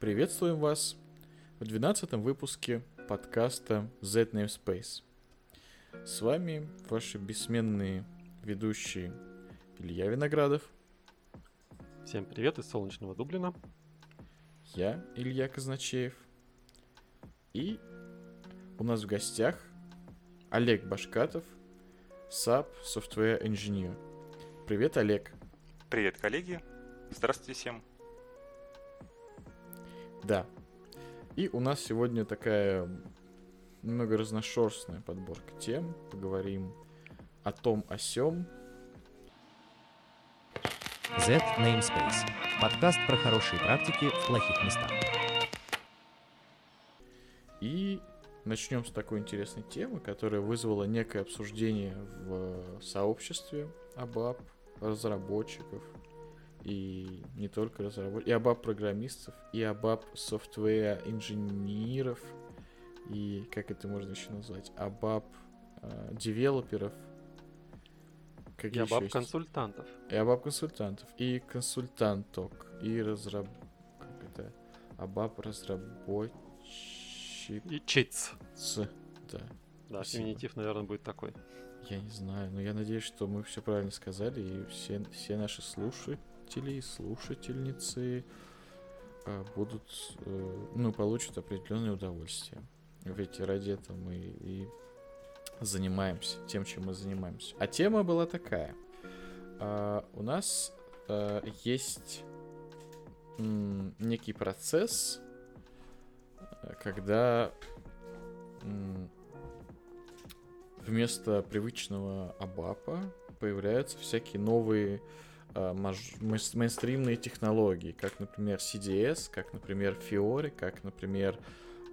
Приветствуем вас в 12 выпуске подкаста Z Namespace. С вами ваши бессменные ведущие Илья Виноградов. Всем привет из солнечного Дублина. Я Илья Казначеев. И у нас в гостях Олег Башкатов, SAP Software Engineer. Привет, Олег. Привет, коллеги. Здравствуйте всем. Да. И у нас сегодня такая немного разношерстная подборка тем. Поговорим о том, о сём. Z Namespace. Подкаст про хорошие практики в плохих местах. И начнем с такой интересной темы, которая вызвала некое обсуждение в сообществе ABAP, разработчиков, и не только разработчиков, и ABAP программистов, и ABAP software инженеров, и как это можно еще назвать, ABAP э, девелоперов, и ABAP консультантов. И ABAP консультантов, и консультанток, и разраб... Как это? ABAP разработчик... И чиц. Да. Да, феминитив, наверное, будет такой. Я не знаю, но я надеюсь, что мы все правильно сказали, и все, все наши слушатели и слушательницы э, будут, э, ну, получат определенное удовольствие. Ведь ради этого мы и занимаемся тем, чем мы занимаемся. А тема была такая. Э, у нас э, есть некий процесс, когда вместо привычного абапа появляются всякие новые э, мейнстримные технологии, как, например, CDS, как, например, Fiori, как, например,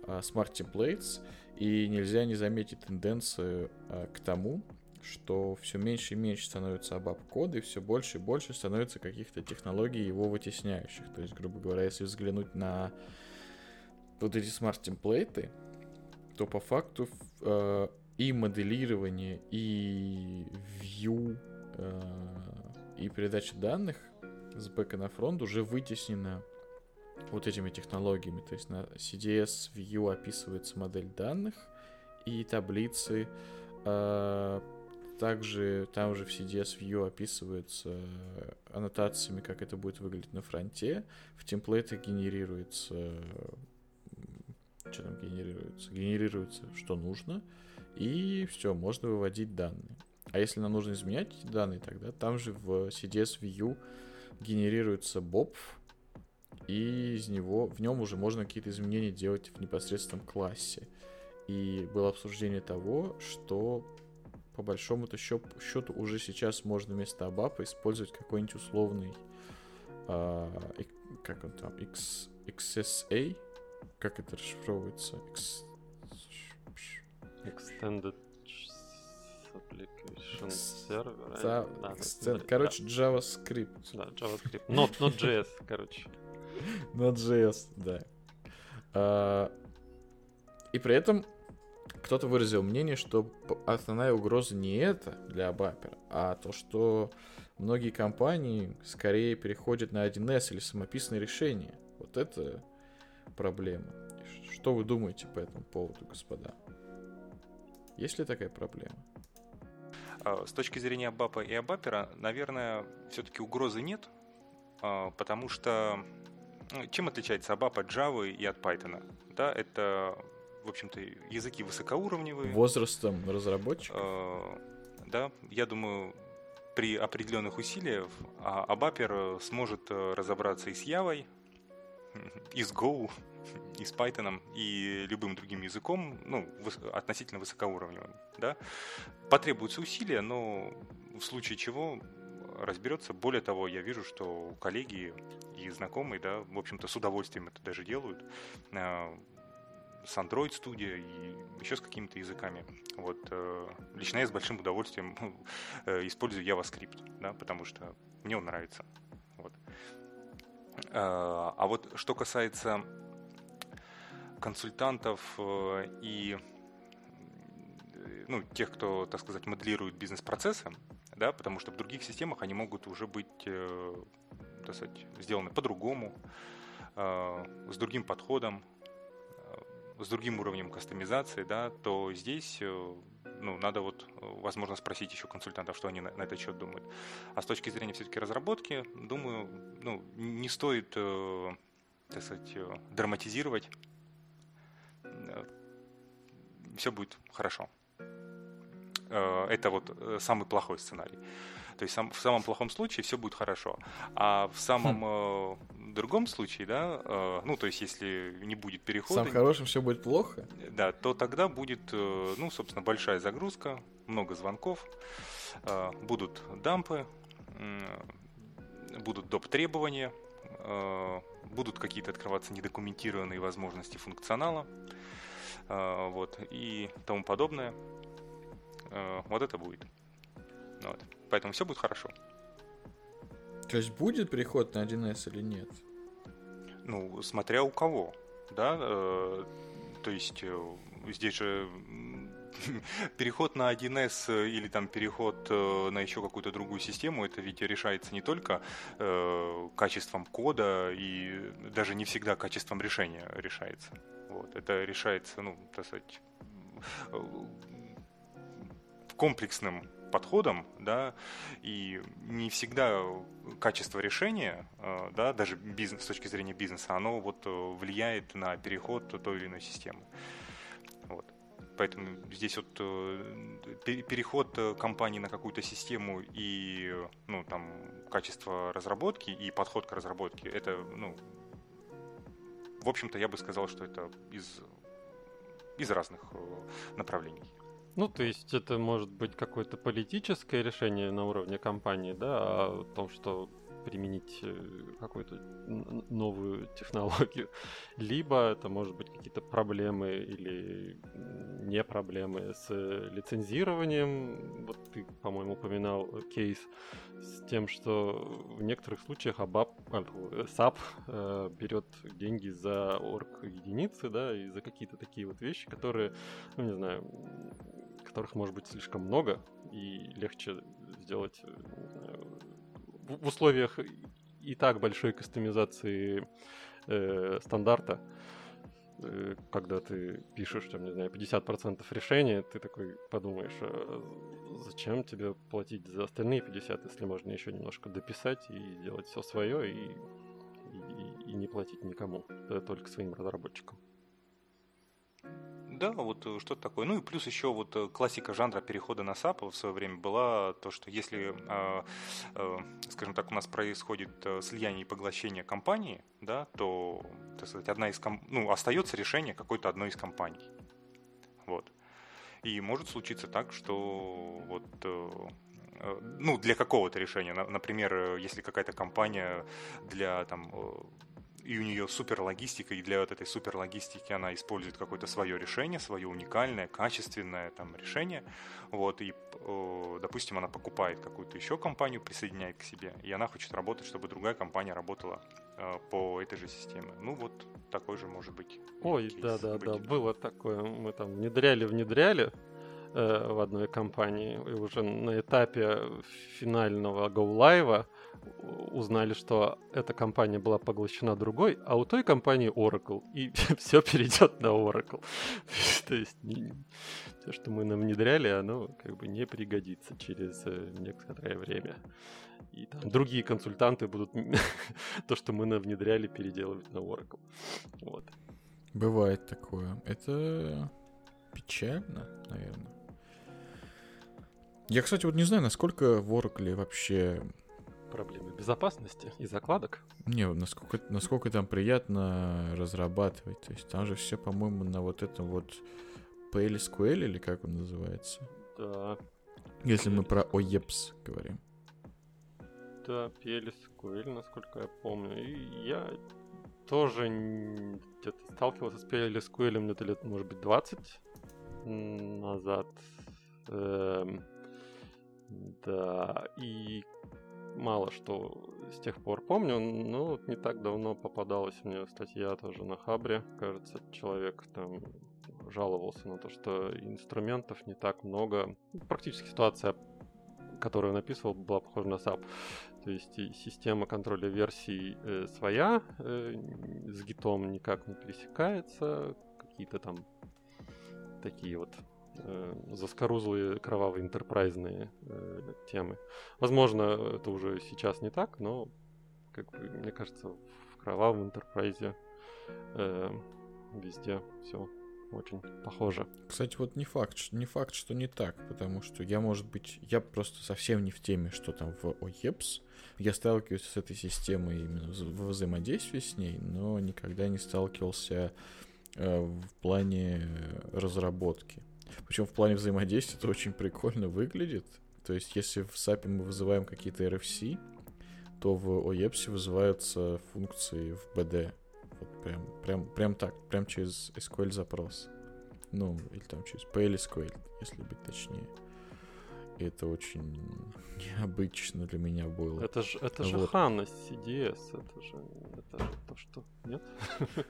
э, Smart Templates, и нельзя не заметить тенденцию э, к тому, что все меньше и меньше становится абап кода, и все больше и больше становится каких-то технологий его вытесняющих. То есть, грубо говоря, если взглянуть на вот эти смарт-темплейты, то по факту э, и моделирование, и view, э, и передача данных с бэка на фронт уже вытеснено вот этими технологиями. То есть на CDS View описывается модель данных и таблицы. Э, также там же в CDS View описываются аннотациями, как это будет выглядеть на фронте. В темплейтах генерируется что там генерируется? Генерируется, что нужно, и все, можно выводить данные. А если нам нужно изменять эти данные, тогда там же в CDS View генерируется BOP, и из него, в нем уже можно какие-то изменения делать в непосредственном классе. И было обсуждение того, что по большому-то счету уже сейчас можно вместо ABAP использовать какой-нибудь условный, э, как он там, X, XSA, как это расшифровывается? Ex... Extended Application Server. Да, да, extend... да, короче, да. JavaScript. Да, JavaScript. Not, not JS, короче. Not JS, да. А, и при этом кто-то выразил мнение, что основная угроза не это для Бапера, а то, что многие компании скорее переходят на 1С или самописные решения. Вот это проблема. Что вы думаете по этому поводу, господа? Есть ли такая проблема? А, с точки зрения Бапа и Абапера, наверное, все-таки угрозы нет, а, потому что ну, чем отличается Абап от Java и от Python? Да, это, в общем-то, языки высокоуровневые. Возрастом разработчиков? А, да, я думаю, при определенных усилиях Абапер сможет разобраться и с Явой, и с Go, и с Python, и любым другим языком, ну, относительно высокоуровневым, да, потребуются усилия, но в случае чего разберется. Более того, я вижу, что коллеги и знакомые, да, в общем-то, с удовольствием это даже делают э, с Android Studio и еще с какими-то языками. Вот э, лично я с большим удовольствием э, использую JavaScript, да, потому что мне он нравится. Вот. А вот что касается консультантов э, и ну, тех, кто, так сказать, моделирует бизнес-процессы, да, потому что в других системах они могут уже быть, э, так сказать, сделаны по-другому. с другим подходом, с другим уровнем кастомизации, да, то здесь ну, надо вот, возможно, спросить еще консультантов, что они на, на этот счет думают. А с точки зрения все-таки разработки, думаю, ну, не стоит, э, так сказать, э, драматизировать. Э, все будет хорошо. Э, это вот э, самый плохой сценарий. То есть сам, в самом плохом случае все будет хорошо. А в самом хм. э, другом случае, да, э, ну, то есть если не будет перехода... В самом хорошем все будет плохо? Да, то тогда будет, э, ну, собственно, большая загрузка, много звонков, э, будут дампы, э, будут доп. требования, э, будут какие-то открываться недокументированные возможности функционала, э, вот, и тому подобное. Э, вот это будет. Вот. Поэтому все будет хорошо. То есть будет переход на 1С или нет? Ну, смотря у кого, да, э, то есть э, здесь же переход на 1С э, или там переход э, на еще какую-то другую систему, это ведь решается не только э, качеством кода и даже не всегда качеством решения решается. Вот. Это решается, ну, так сказать, комплексным подходом, да, и не всегда качество решения, э, да, даже бизнес, с точки зрения бизнеса, оно вот э, влияет на переход той или иной системы. Вот. Поэтому здесь вот э, переход компании на какую-то систему и ну, там, качество разработки и подход к разработке, это, ну, в общем-то, я бы сказал, что это из, из разных направлений. Ну, то есть это может быть какое-то политическое решение на уровне компании, да, о том, что применить э, какую-то новую технологию, либо это может быть какие-то проблемы или не проблемы с лицензированием. Вот ты, по-моему, упоминал кейс с тем, что в некоторых случаях ABAP, SAP э, берет деньги за орг единицы, да, и за какие-то такие вот вещи, которые, ну не знаю, которых может быть слишком много, и легче сделать э, в условиях и так большой кастомизации э, стандарта, э, когда ты пишешь, там, не знаю, 50% решения, ты такой подумаешь, а зачем тебе платить за остальные 50, если можно еще немножко дописать и сделать все свое и, и, и не платить никому, только своим разработчикам. Да, вот э, что-то такое. Ну и плюс еще вот э, классика жанра перехода на SAP в свое время была то, что если, а, э, скажем так, у нас происходит слияние и поглощение компании, да, то, так сказать, одна из ком... ну, остается решение какой-то одной из компаний. Вот. И может случиться так, что вот ну, для какого-то решения. Например, если какая-то компания для там, и у нее супер логистика, и для вот этой супер логистики она использует какое-то свое решение, свое уникальное, качественное там решение, вот, и, допустим, она покупает какую-то еще компанию, присоединяет к себе, и она хочет работать, чтобы другая компания работала э, по этой же системе. Ну, вот такой же может быть. Ой, да-да-да, было такое, мы там внедряли-внедряли, э, в одной компании, и уже на этапе финального go-live узнали, что эта компания была поглощена другой, а у той компании Oracle, и все перейдет на Oracle. То есть все, что мы нам внедряли, оно как бы не пригодится через э, некоторое время. И там другие консультанты будут то, что мы нам внедряли, переделывать на Oracle. Вот. Бывает такое. Это печально, наверное. Я, кстати, вот не знаю, насколько в Oracle вообще проблемы безопасности и закладок. Не, насколько, насколько там приятно разрабатывать. То есть там же все, по-моему, на вот этом вот PLSQL или как он называется. Да. Если мы про OEPS говорим. Да, PLSQL, насколько я помню. И я тоже где-то сталкивался с PLSQL где-то лет, может быть, 20 назад. Эм, да, и мало что с тех пор помню, но не так давно попадалась мне статья тоже на Хабре. Кажется, человек там жаловался на то, что инструментов не так много. Практически ситуация которую написывал, была похожа на SAP. То есть система контроля версий э, своя, э, с гитом никак не пересекается, какие-то там такие вот э, заскорузлые кровавые интерпрайзные э, темы. Возможно, это уже сейчас не так, но, как бы, мне кажется, в кровавом интерпрайзе э, везде все очень похоже. Кстати, вот не факт, не факт, что не так, потому что я, может быть, я просто совсем не в теме, что там в OEPS. Я сталкиваюсь с этой системой именно в взаимодействии с ней, но никогда не сталкивался э, в плане разработки. Причем в плане взаимодействия это очень прикольно выглядит. То есть, если в SAP мы вызываем какие-то RFC, то в OEPS вызываются функции в BD. Вот прям, прям, прям так, прям через SQL запрос. Ну, или там через PLSQL, если быть точнее. Это очень необычно для меня было. Это же это вот. же HANA CDS, это же это же то, что нет?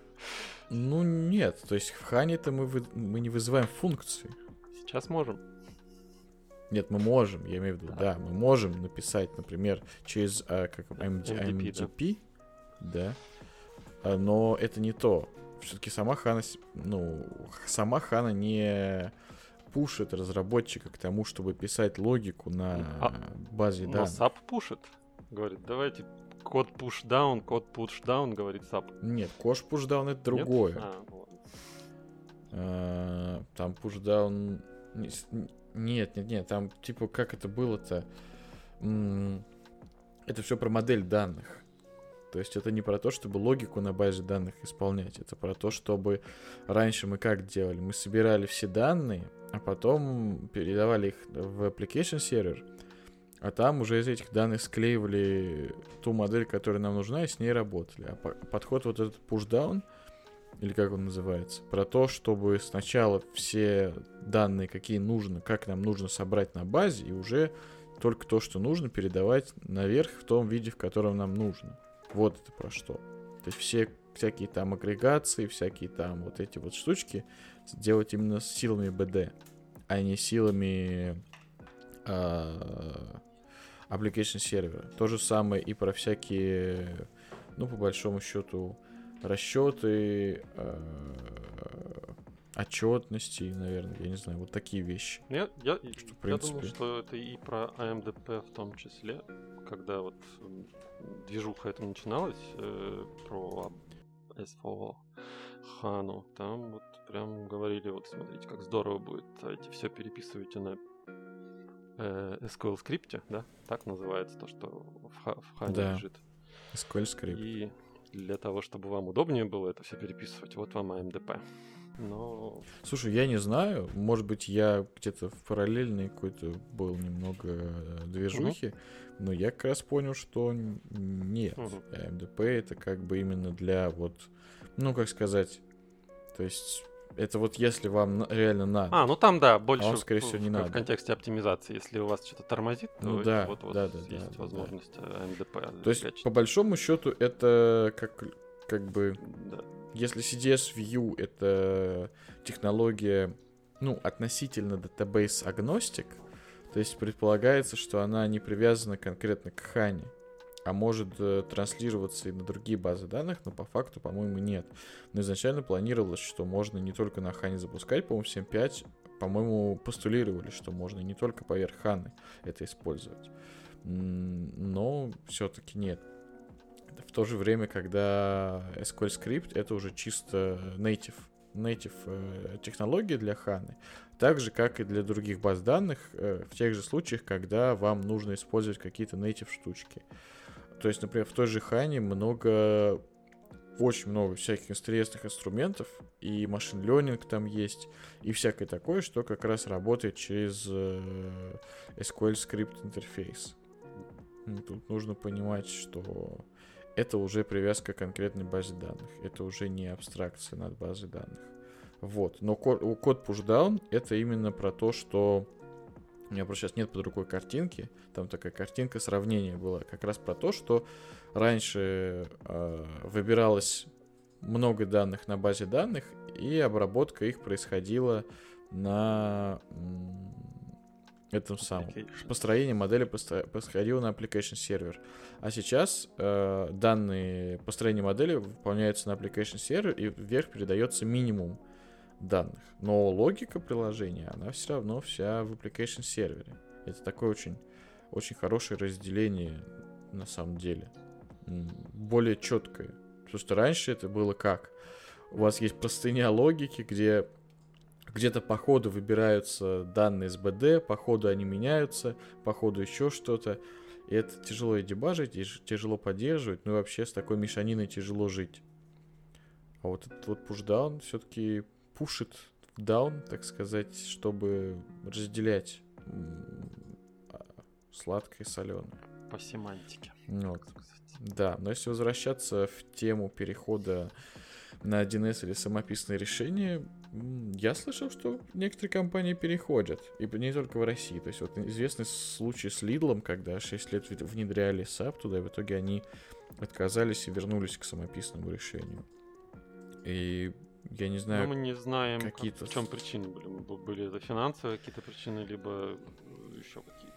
Ну нет, то есть в HANA-то мы, вы, мы не вызываем функции. Сейчас можем. Нет, мы можем, я имею в виду, да, да мы можем написать, например, через а, как, MD, MDP, MDP да. да, но это не то. Все-таки сама Хана, ну, сама Хана не пушит разработчика к тому, чтобы писать логику на а, базе данных. Но SAP пушит. Говорит, давайте код push down, код push down, говорит SAP. Нет, код push down это другое. Нет? А, а, там push down... Нет, нет, нет, там типа как это было-то? Это все про модель данных. То есть это не про то, чтобы логику на базе данных исполнять, это про то, чтобы раньше мы как делали? Мы собирали все данные, а потом передавали их в application сервер, а там уже из этих данных склеивали ту модель, которая нам нужна, и с ней работали. А подход вот этот push-down, или как он называется, про то, чтобы сначала все данные, какие нужно, как нам нужно собрать на базе, и уже только то, что нужно, передавать наверх в том виде, в котором нам нужно. Вот это про что. То есть все всякие там агрегации, всякие там вот эти вот штучки делать именно с силами BD, а не силами э, application сервера. То же самое и про всякие, ну, по большому счету, расчеты, э, отчетности, наверное, я не знаю, вот такие вещи. Я, я, что, в принципе... я думаю, что это и про AMDP в том числе, когда вот движуха это начиналась э, про S4 Хану, там вот прям говорили, вот смотрите, как здорово будет, давайте все переписывайте на э, SQL скрипте, да, так называется то, что в, в Хане да. лежит. SQL скрипт. И для того, чтобы вам удобнее было это все переписывать, вот вам AMDP. Но... Слушай, я не знаю, может быть, я где-то в параллельной какой-то был немного э, движухи, угу. но я как раз понял, что нет. МДП это как бы именно для вот, ну, как сказать, то есть это вот если вам реально надо. А, ну там да, больше а вам, скорее всего, не в, надо. в контексте оптимизации. Если у вас что-то тормозит, то ну, да, вот вас да, да, есть да, возможность да. МДП. То есть, по большому счету, это как, как бы да. Если CDS View это технология, ну, относительно database агностик, то есть предполагается, что она не привязана конкретно к Хане, а может э, транслироваться и на другие базы данных, но по факту, по-моему, нет. Но изначально планировалось, что можно не только на Хане запускать, по-моему, 7.5, по-моему, постулировали, что можно не только поверх Ханы это использовать. Но все-таки нет в то же время, когда SQL Script это уже чисто native, native э, технология для Ханы, так же, как и для других баз данных, э, в тех же случаях, когда вам нужно использовать какие-то native штучки. То есть, например, в той же Хане много очень много всяких интересных инструментов, и машин learning там есть, и всякое такое, что как раз работает через э, SQL Script интерфейс. Тут нужно понимать, что это уже привязка к конкретной базе данных. Это уже не абстракция над базой данных. Вот. Но код, код pushdown это именно про то, что у меня просто сейчас нет под рукой картинки. Там такая картинка сравнения была. Как раз про то, что раньше э, выбиралось много данных на базе данных, и обработка их происходила на этом самом. Application. Построение модели происходило на application сервер. А сейчас э, данные построения модели выполняются на application сервер и вверх передается минимум данных. Но логика приложения, она все равно вся в application сервере. Это такое очень, очень хорошее разделение на самом деле. Более четкое. Потому что раньше это было как? У вас есть простыня логики, где где-то по ходу выбираются данные с БД, по ходу они меняются, по ходу еще что-то. И это тяжело и дебажить, и тяжело поддерживать, ну и вообще с такой мешаниной тяжело жить. А вот этот вот пушдаун все-таки пушит даун, так сказать, чтобы разделять сладкое и соленое. По семантике. Вот. Да, но если возвращаться в тему перехода на 1С или самописные решения, я слышал, что некоторые компании переходят, и не только в России. То есть вот известный случай с Лидлом, когда 6 лет внедряли SAP туда, и в итоге они отказались и вернулись к самописному решению. И я не Но знаю, мы не знаем, как- какие-то в чем причины были. Были это финансовые какие-то причины, либо еще какие-то.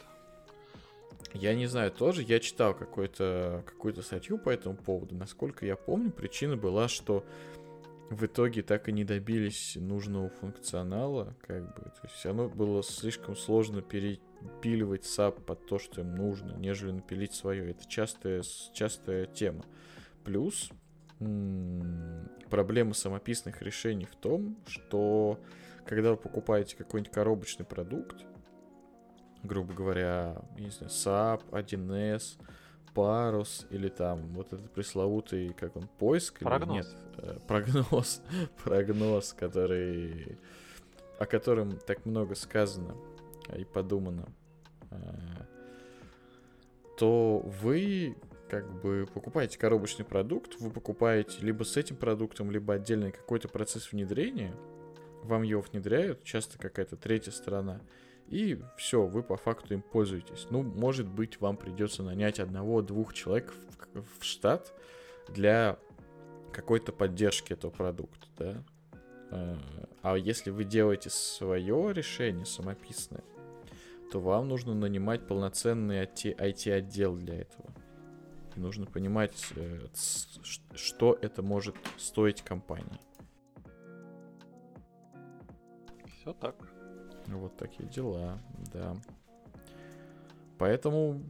Я не знаю тоже, я читал какую-то какую статью по этому поводу. Насколько я помню, причина была, что в итоге так и не добились нужного функционала, как бы. То есть оно было слишком сложно перепиливать SAP под то, что им нужно, нежели напилить свое. Это частая, частая тема. Плюс м, проблема самописных решений в том, что когда вы покупаете какой-нибудь коробочный продукт, грубо говоря, не знаю, SAP, 1С, Парус или там вот этот пресловутый, как он, поиск? или Прогноз. нет? Э, Прогноз. Прогноз, который... О котором так много сказано и подумано. э, То вы как бы покупаете коробочный продукт, вы покупаете либо с этим продуктом, либо отдельный какой-то процесс внедрения, вам его внедряют, часто какая-то третья сторона, и все, вы по факту им пользуетесь. Ну, может быть, вам придется нанять одного-двух человек в, в штат для какой-то поддержки этого продукта, да. Э, А если вы делаете свое решение самописное, то вам нужно нанимать полноценный IT-отдел для этого. И нужно понимать, э, что это может стоить компании. Все так. Вот такие дела, да. Поэтому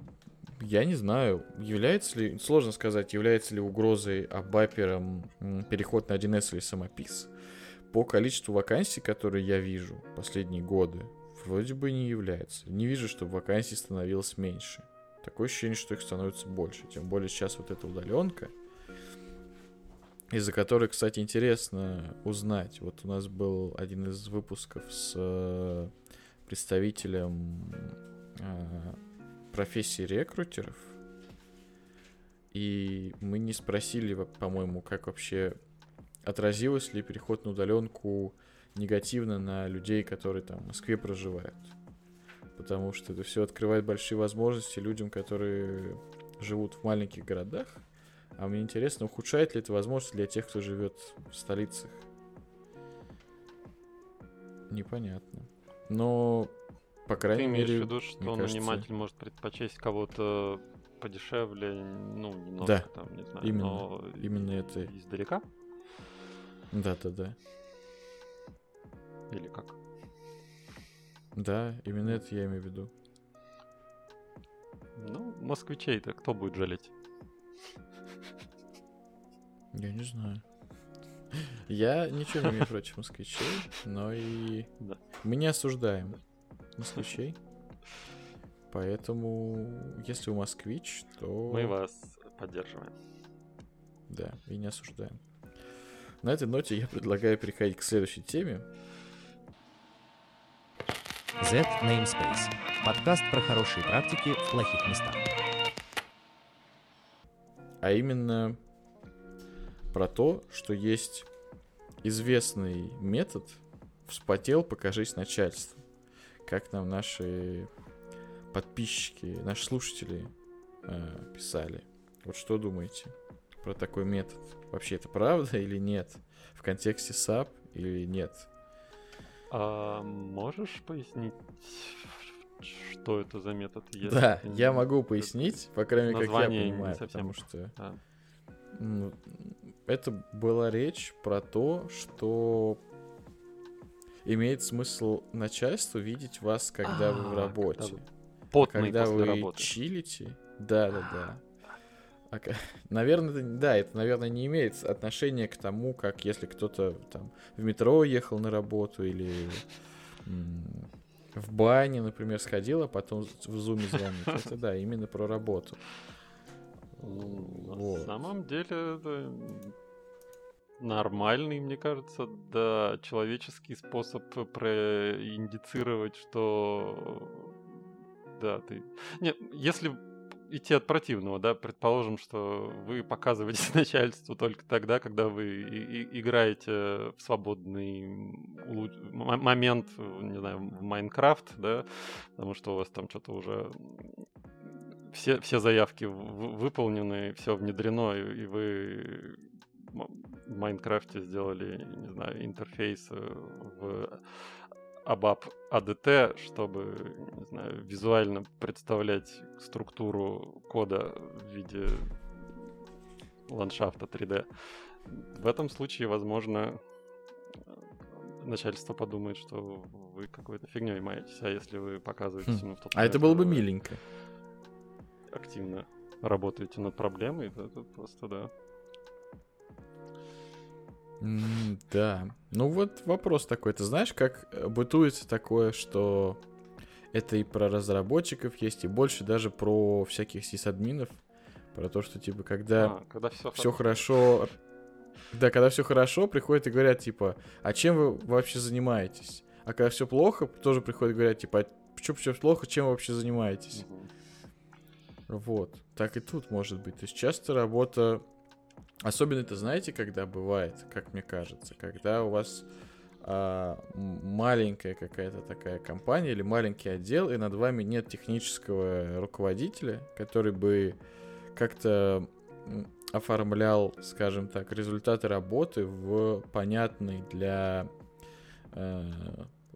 я не знаю, является ли, сложно сказать, является ли угрозой абапером переход на 1С или самопис. По количеству вакансий, которые я вижу последние годы, вроде бы не является. Не вижу, чтобы вакансий становилось меньше. Такое ощущение, что их становится больше. Тем более сейчас вот эта удаленка, из-за которой, кстати, интересно узнать. Вот у нас был один из выпусков с э, представителем э, профессии рекрутеров. И мы не спросили, по-моему, как вообще отразилось ли переход на удаленку негативно на людей, которые там в Москве проживают. Потому что это все открывает большие возможности людям, которые живут в маленьких городах. А мне интересно, ухудшает ли это возможность для тех, кто живет в столицах? Непонятно. Но, по крайней Ты имеешь мере, в виду, что кажется- наниматель может предпочесть кого-то подешевле, ну, немножко Да, там, не знаю, именно, но именно это. издалека? Да-да-да. Или как? Да, именно это я имею в виду. Ну, москвичей-то кто будет жалеть? Я не знаю. Я ничего не имею против москвичей, но и Да. мы не осуждаем москвичей. Поэтому, если вы москвич, то... Мы вас поддерживаем. Да, и не осуждаем. На этой ноте я предлагаю переходить к следующей теме. Z Namespace. Подкаст про хорошие практики в плохих местах. а именно про то, что есть известный метод «вспотел, покажись начальству». Как нам наши подписчики, наши слушатели э, писали. Вот что думаете про такой метод? Вообще это правда или нет? В контексте SAP или нет? А можешь пояснить, что это за метод. если Да, я могу пояснить, по крайней мере, как я понимаю, потому что Да. ну, это была речь про то, что имеет смысл начальству видеть вас, когда вы в А, работе. когда после вы работы. чилите, да, да, да. А наверное, да, это, наверное, не имеет отношения к тому, как если кто-то там в метро ехал на работу или в бане, например, сходил, а потом в зуме звонит. Это да, именно про работу. На Вот. самом деле это нормальный, мне кажется, да, человеческий способ проиндицировать, что да, ты... Не, если идти от противного, да, предположим, что вы показываете начальству только тогда, когда вы и- и- играете в свободный момент, не знаю, в Майнкрафт, да, потому что у вас там что-то уже все, все заявки выполнены, все внедрено, и, и вы в Майнкрафте сделали, не знаю, интерфейс э, в ABAP ADT, чтобы, не знаю, визуально представлять структуру кода в виде ландшафта 3D. В этом случае, возможно, начальство подумает, что вы какой-то фигней маетесь, а если вы показываете Хм. ну, в тот А это было бы что вы миленько. Активно работаете над проблемой, то это просто, да. Да. Ну вот вопрос такой. Ты знаешь, как э, бытуется такое, что это и про разработчиков есть, и больше даже про всяких сисадминов. Про то, что типа, когда А, когда все, все хорошо. Да, когда все хорошо, приходят и говорят, типа, а чем вы вообще занимаетесь? А когда все плохо, тоже приходят и говорят, типа, а что все плохо, чем вы вообще занимаетесь? Вот. Так и тут может быть. То есть часто работа... Особенно это знаете, когда бывает, как мне кажется, когда у вас а, маленькая какая-то такая компания или маленький отдел, и над вами нет технического руководителя, который бы как-то оформлял, скажем так, результаты работы в понятный для э,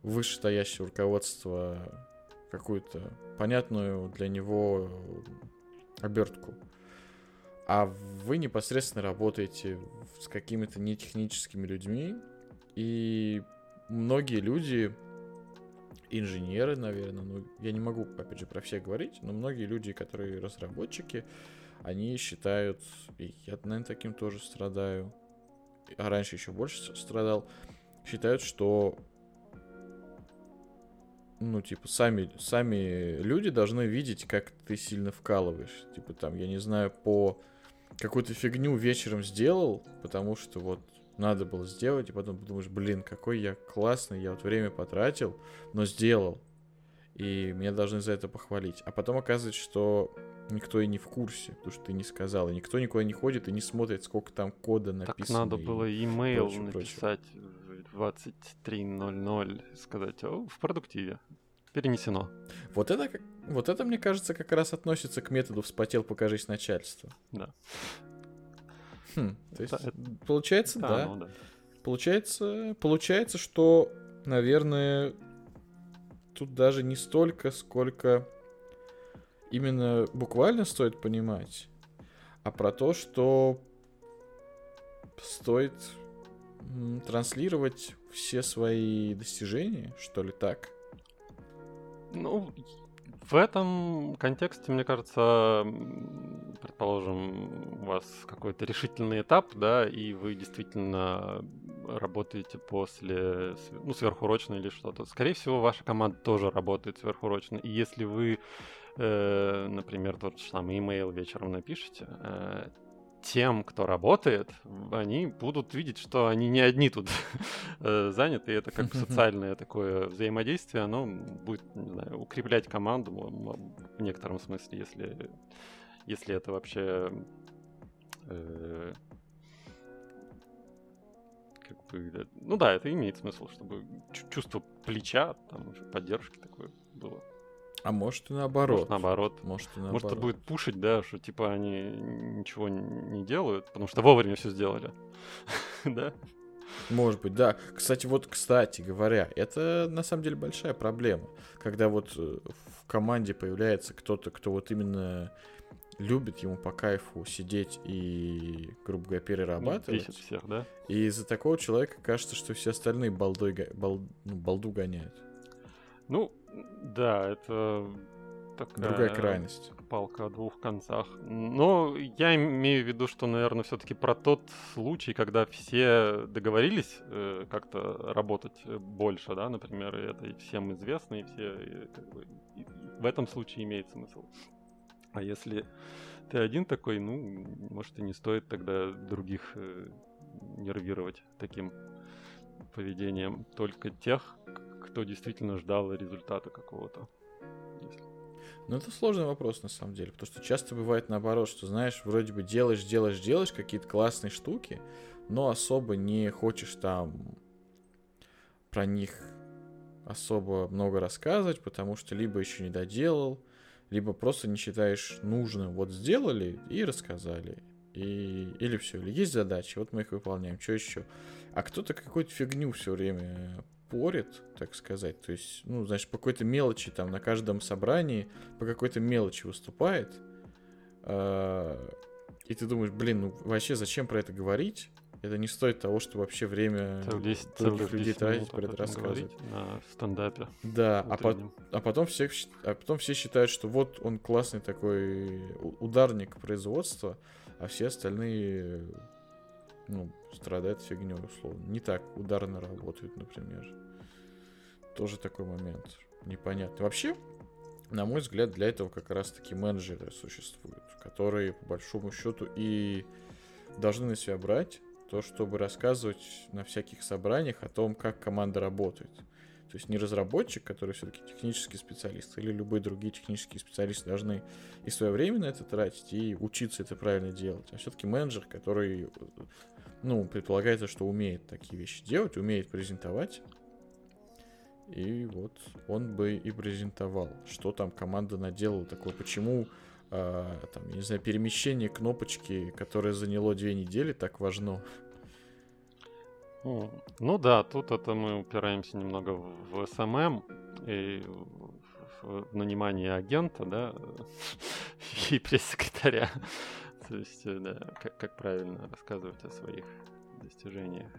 вышестоящего руководства какую-то понятную для него обертку. А вы непосредственно работаете с какими-то нетехническими людьми, и многие люди, инженеры, наверное, ну, я не могу, опять же, про всех говорить, но многие люди, которые разработчики, они считают, и я, наверное, таким тоже страдаю, а раньше еще больше страдал, считают, что ну, типа, сами, сами люди должны видеть, как ты сильно вкалываешь. Типа, там, я не знаю, по какую-то фигню вечером сделал, потому что вот надо было сделать, и потом подумаешь, блин, какой я классный, я вот время потратил, но сделал. И меня должны за это похвалить. А потом оказывается, что никто и не в курсе, потому что ты не сказал. И никто никуда не ходит и не смотрит, сколько там кода написано. Так надо было имейл прочее, прочее. написать в 23.00, сказать, о, в продуктиве. Перенесено. Вот это, как- вот это, мне кажется, как раз относится к методу «вспотел, покажись начальству». Да. Хм, то есть, Это- это- получается, Да, да. ну да. Получается, получается, что, наверное, тут даже не столько, сколько именно буквально стоит понимать, а про то, что стоит транслировать все свои достижения, что ли, так? Ну, в этом контексте, мне кажется, предположим, у вас какой-то решительный этап, да, и вы действительно работаете после, ну, сверхурочно или что-то. Скорее всего, ваша команда тоже работает сверхурочно. И если вы, э, например, тот же самый email вечером напишете, э, тем, кто работает, они будут видеть, что они не одни тут э, заняты, и это как социальное такое взаимодействие, оно будет, не знаю, укреплять команду в некотором смысле, если, если это вообще э, как бы, да, ну да, это имеет смысл, чтобы чу- чувство плеча, там, поддержки такое было. А может и наоборот. Может, наоборот. Может и Может, это наоборот. будет пушить, да, что типа они ничего не делают, потому что вовремя все сделали. Да? Может быть, да. Кстати, вот, кстати говоря, это на самом деле большая проблема, когда вот э, в команде появляется кто-то, кто вот именно любит ему по кайфу сидеть и, грубо говоря, перерабатывать. Бесит всех, да? И из-за такого человека кажется, что все остальные балдой, бал- ну, балду гоняют. Ну, да, это такая Другая крайность. палка о двух концах. Но я имею в виду, что, наверное, все-таки про тот случай, когда все договорились э, как-то работать э, больше, да, например, и это и всем известно, и все и, как бы, и в этом случае имеет смысл. А если ты один такой, ну, может, и не стоит тогда других э, нервировать таким поведением, только тех, кто действительно ждал результата какого-то. Ну, это сложный вопрос, на самом деле, потому что часто бывает наоборот, что, знаешь, вроде бы делаешь, делаешь, делаешь какие-то классные штуки, но особо не хочешь там про них особо много рассказывать, потому что либо еще не доделал, либо просто не считаешь нужным. Вот сделали и рассказали. И... Или все, или есть задачи, вот мы их выполняем, что еще. А кто-то какую-то фигню все время порит, так сказать. То есть, ну, значит, по какой-то мелочи там на каждом собрании по какой-то мелочи выступает. а, И ты думаешь, блин, ну вообще зачем про это говорить? Это не стоит того, что вообще время Целых 10, других людей 10 тратить, про это рассказывать. на стендапе. Да, а, по- а потом все, а потом все считают, что вот он классный такой ударник производства, а все остальные, ну, страдают фигней, условно. Не так ударно работают, например. Тоже такой момент непонятный. Вообще, на мой взгляд, для этого как раз-таки менеджеры существуют, которые, по большому счету, и должны на себя брать то, чтобы рассказывать на всяких собраниях о том, как команда работает. То есть не разработчик, который все-таки технический специалист, или любые другие технические специалисты должны и свое время на это тратить, и учиться это правильно делать. А все-таки менеджер, который, ну, предполагается, что умеет такие вещи делать, умеет презентовать. И вот он бы и презентовал, что там команда наделала такое, почему а, там, не знаю, перемещение кнопочки, которое заняло две недели, так важно. Ну, да, тут это мы упираемся немного в СММ и в нанимание агента, да, и пресс-секретаря. То есть, э, да, как, как правильно рассказывать о своих достижениях.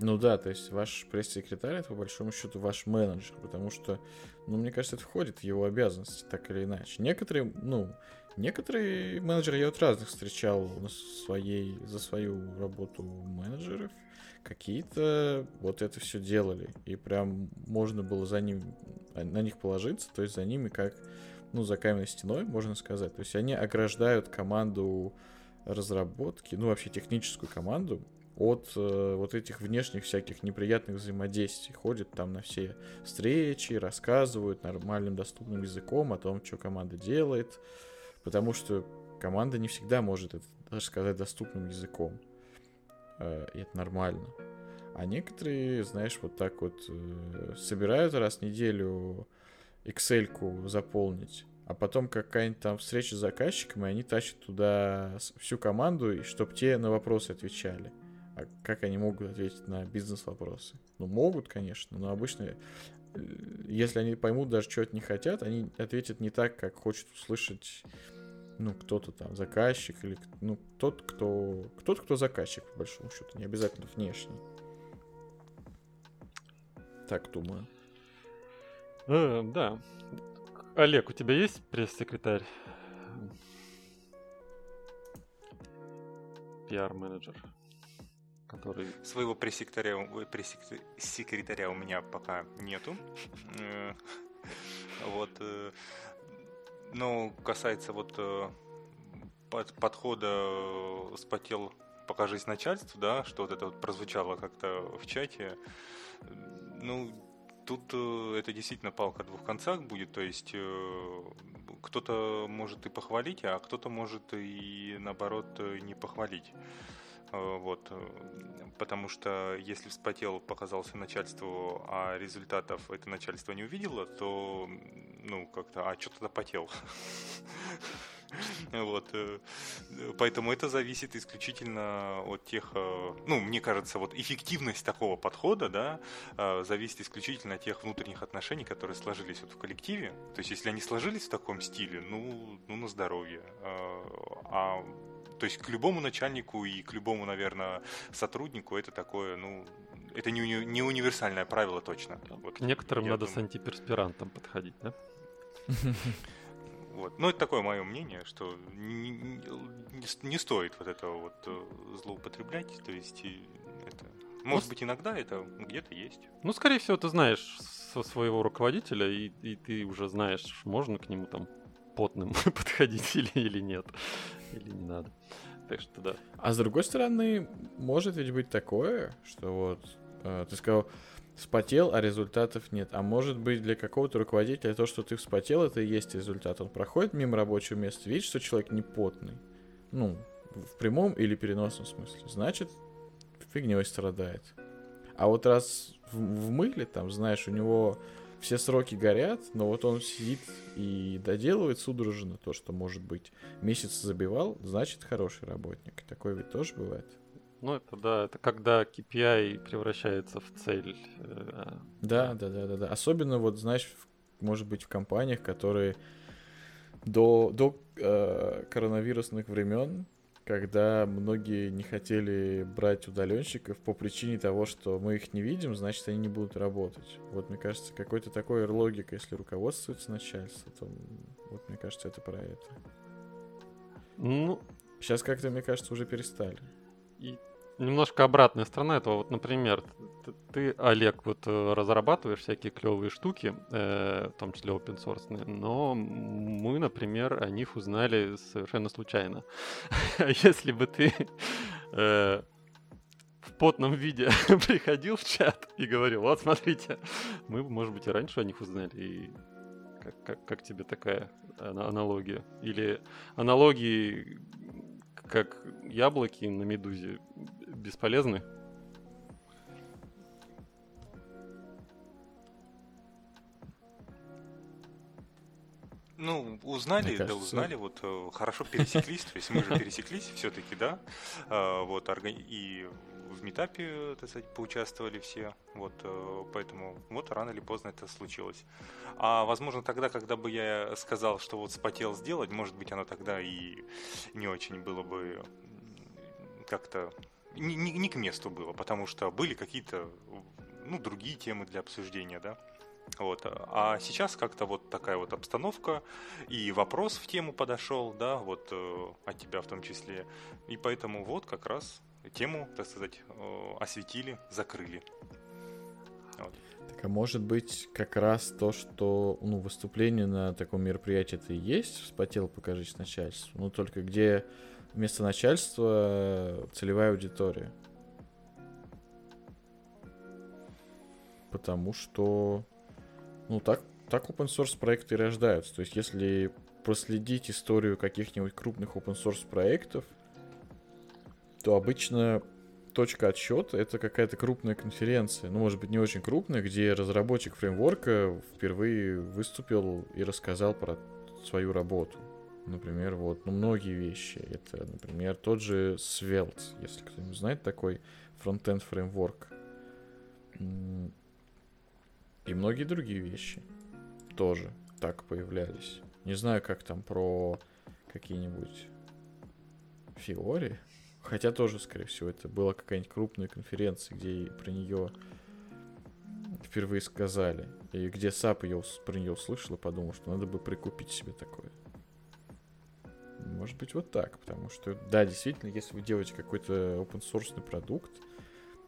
Ну да, то есть ваш пресс-секретарь это по большому счету ваш менеджер, потому что, ну, мне кажется, это входит в его обязанности, так или иначе. Некоторые, ну, некоторые менеджеры я вот разных встречал на своей, за свою работу менеджеров, какие-то вот это все делали, и прям можно было за ним, на них положиться, то есть за ними как, ну, за каменной стеной, можно сказать. То есть они ограждают команду разработки, ну, вообще техническую команду от э, вот этих внешних всяких неприятных взаимодействий. Ходят там на все встречи, рассказывают нормальным доступным языком о том, что команда делает, потому что команда не всегда может это даже сказать доступным языком. Э, и это нормально. А некоторые, знаешь, вот так вот э, собирают раз в неделю Excel-ку заполнить, а потом какая-нибудь там встреча с заказчиком, и они тащат туда всю команду, и чтобы те на вопросы отвечали. А как они могут ответить на бизнес-вопросы? Ну, могут, конечно, но обычно, э, если они поймут даже, что от них хотят, они ответят не так, как хочет услышать, ну, кто-то там, заказчик, или, ну, тот, кто, кто-то, кто заказчик, по большому счету, не обязательно внешний. Так думаю. Э, да. Олег, у тебя есть пресс-секретарь? Пиар-менеджер, который... Своего пресс-секретаря, пресс-секретаря у меня пока нету. Э, Вот. Но касается вот э, под- подхода спотел покажись начальству, да, что вот это вот прозвучало как-то в чате. Ну, тут э, это действительно палка о двух концах будет, то есть э, кто-то может и похвалить, а кто-то может и наоборот э, не похвалить. вот, потому что если вспотел, показался начальству, а результатов это начальство не увидело, то, ну, как-то, а что тогда потел? Вот. Э, поэтому это зависит исключительно от тех, ну, мне кажется, вот эффективность такого подхода, да, зависит исключительно от тех внутренних отношений, которые сложились вот в коллективе. То есть, если они сложились в таком стиле, ну, ну на здоровье. А то есть к любому начальнику и к любому, наверное, сотруднику это такое, ну, это не, уни- не универсальное правило точно. Вот, к некоторым надо думаю. с антиперспирантом подходить, да? Вот. Ну, это такое мое мнение, что не, не, не стоит вот этого вот э, злоупотреблять. То есть это может ну, быть, иногда это где-то есть. Ну, скорее всего, ты знаешь со своего руководителя, и, и ты уже знаешь, можно к нему там потным подходить или, или нет, или не надо. Так что да. А с другой стороны, может ведь быть такое, что вот э, ты сказал, вспотел, а результатов нет. А может быть для какого-то руководителя то, что ты вспотел, это и есть результат. Он проходит мимо рабочего места, видит, что человек не потный. Ну, в прямом или переносном смысле. Значит, фигней страдает. А вот раз в, в мыле, там, знаешь, у него все сроки горят, но вот он сидит и доделывает судорожно то, что, может быть, месяц забивал, значит, хороший работник. Такое ведь тоже бывает. Ну, это да, это когда KPI превращается в цель. Э, да, да, да, да, да. Особенно, вот, знаешь, может быть, в компаниях, которые до, до э, коронавирусных времен когда многие не хотели брать удаленщиков по причине того, что мы их не видим, значит, они не будут работать. Вот, мне кажется, какой-то такой логика, если руководствуется начальство, то вот, мне кажется, это про это. Ну, сейчас как-то, мне кажется, уже перестали. И немножко обратная сторона этого. Вот, например, ты, Олег, вот э, разрабатываешь всякие клевые штуки, э, в том числе open source, но мы, например, о них узнали совершенно случайно. А если бы ты э, в потном виде приходил в чат и говорил, вот смотрите, мы, может быть, и раньше о них узнали, и как, как, как тебе такая аналогия? Или аналогии, как яблоки на медузе, бесполезны? Ну, узнали, Мне кажется... да, узнали, вот э, хорошо пересеклись, то есть мы же пересеклись все-таки, да, а, вот, и в метапе, так сказать, поучаствовали все, вот, э, поэтому вот рано или поздно это случилось. А возможно тогда, когда бы я сказал, что вот спотел сделать, может быть оно тогда и не очень было бы как-то не, не, не к месту было, потому что были какие-то ну, другие темы для обсуждения, да. Вот. А сейчас как-то вот такая вот обстановка, и вопрос в тему подошел, да, вот э, от тебя в том числе. И поэтому вот как раз тему, так сказать, э, осветили, закрыли. Вот. Так а может быть как раз то, что ну, выступление на таком мероприятии это и есть, вспотел покажись начальству, ну только где вместо начальства целевая аудитория. Потому что, ну так, так open source проекты и рождаются. То есть если проследить историю каких-нибудь крупных open source проектов, то обычно точка отсчета это какая-то крупная конференция. Ну, может быть, не очень крупная, где разработчик фреймворка впервые выступил и рассказал про свою работу. Например, вот, ну, многие вещи. Это, например, тот же Svelte, если кто-нибудь знает такой фронтенд фреймворк. И многие другие вещи тоже так появлялись. Не знаю, как там про какие-нибудь Fiori. Хотя тоже, скорее всего, это была какая-нибудь крупная конференция, где про нее впервые сказали. И где SAP ее, про нее услышал и подумал, что надо бы прикупить себе такое. Может быть, вот так, потому что, да, действительно, если вы делаете какой-то open source продукт,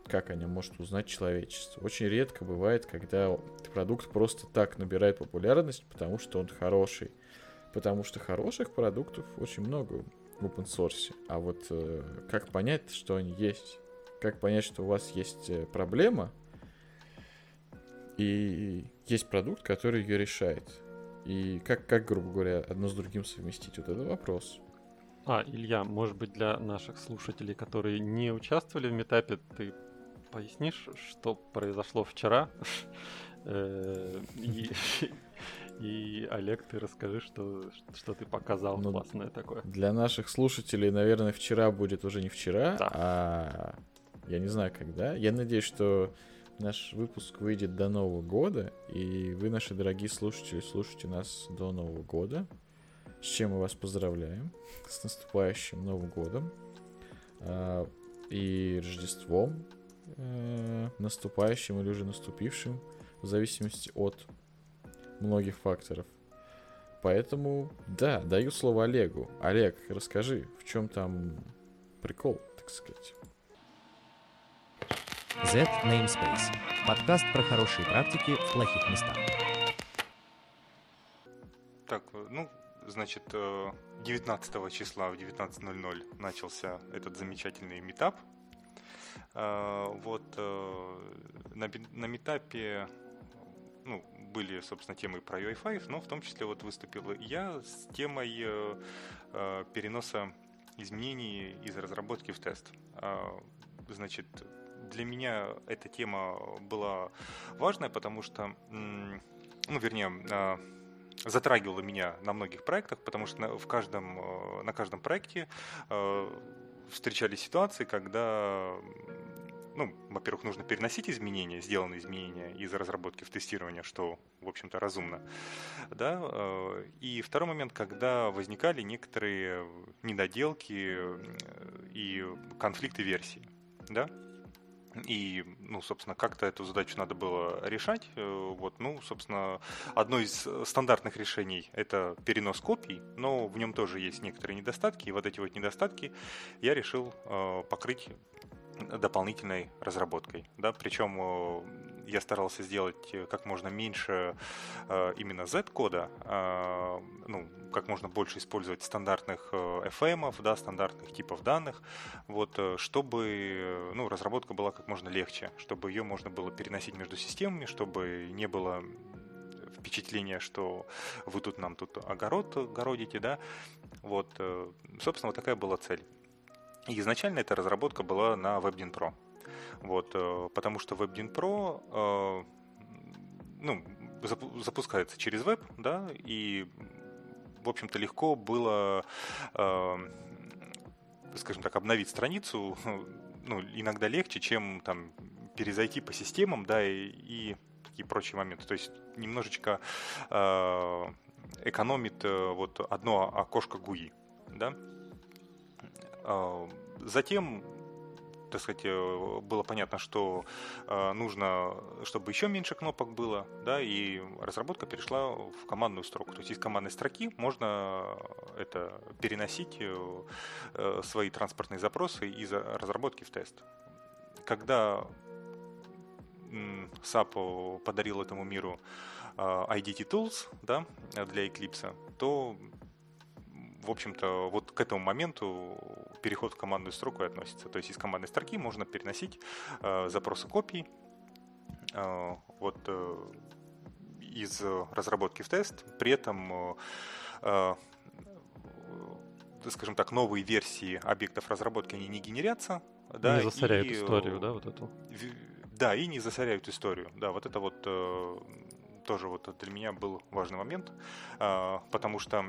как о нем может узнать человечество? Очень редко бывает, когда продукт просто так набирает популярность, потому что он хороший. Потому что хороших продуктов очень много в open source. А вот э, как понять, что они есть? Как понять, что у вас есть э, проблема, и есть продукт, который ее решает? И как, как, грубо говоря, одно с другим совместить? Вот это вопрос. А, Илья, может быть, для наших слушателей, которые не участвовали в метапе, ты пояснишь, что произошло вчера? Э, и, и Олег, ты расскажи, что, что ты показал ну, классное такое. Для наших слушателей, наверное, вчера будет уже не вчера, да. а я не знаю когда. Я надеюсь, что наш выпуск выйдет до Нового года, и вы, наши дорогие слушатели, слушайте нас до Нового года. С чем мы вас поздравляем. С наступающим Новым годом. А, и Рождеством э, наступающим или уже наступившим в зависимости от многих факторов. Поэтому, да, даю слово Олегу. Олег, расскажи, в чем там прикол, так сказать. Z Namespace. Подкаст про хорошие практики в плохих местах. Так, ну, значит, 19 э, числа в 19.00 начался этот замечательный метап. Э, вот э, на, метапе ну, были, собственно, темы про UI5, но в том числе вот выступил я с темой э, э, переноса изменений из разработки в тест. Э, значит, для меня эта тема была важная, потому что, ну, вернее, э, затрагивала меня на многих проектах, потому что в каждом, э, на каждом проекте э, встречались ситуации, когда ну, во-первых, нужно переносить изменения, сделанные изменения из разработки в тестирование, что, в общем-то, разумно. Да? И второй момент, когда возникали некоторые недоделки и конфликты версий. Да? И, ну, собственно, как-то эту задачу надо было решать. Э, вот, ну, собственно, одно из стандартных решений – это перенос копий, но в нем тоже есть некоторые недостатки. И вот эти вот недостатки я решил покрыть дополнительной разработкой. Да? Причем э, я старался сделать э, как можно меньше э, именно Z-кода, ну, как можно больше использовать стандартных FM, да, стандартных типов данных, вот, чтобы ну, разработка была как можно легче, чтобы ее можно было переносить между системами, чтобы не было впечатление, что вы тут нам тут огород городите, да, вот, собственно, вот такая была цель. Изначально эта разработка была на WebDin Pro. Вот, э, потому что WebDin Pro э, ну, запускается через веб, да, и, в общем-то, легко было, э, скажем так, обновить страницу, ну, иногда легче, чем там перезайти по системам, да, и, и такие прочие моменты. То есть немножечко экономит вот одно окошко GUI, да. Затем так сказать, э, было понятно, что э, нужно, чтобы еще меньше кнопок было, да, и разработка перешла в командную строку. То есть из командной строки можно это переносить э, свои транспортные запросы из разработки в тест. Когда SAP подарил этому миру IDT Tools да, для Eclipse, то в общем-то, вот к этому моменту переход в командную строку и относится. То есть из командной строки можно переносить э, запросы копий э, вот э, из разработки в тест. При этом, э, э, скажем так, новые версии объектов разработки они не генерятся. Да, не засоряют и, историю, да, вот эту. Да, и не засоряют историю. Да, вот это вот э, тоже вот для меня был важный момент, потому что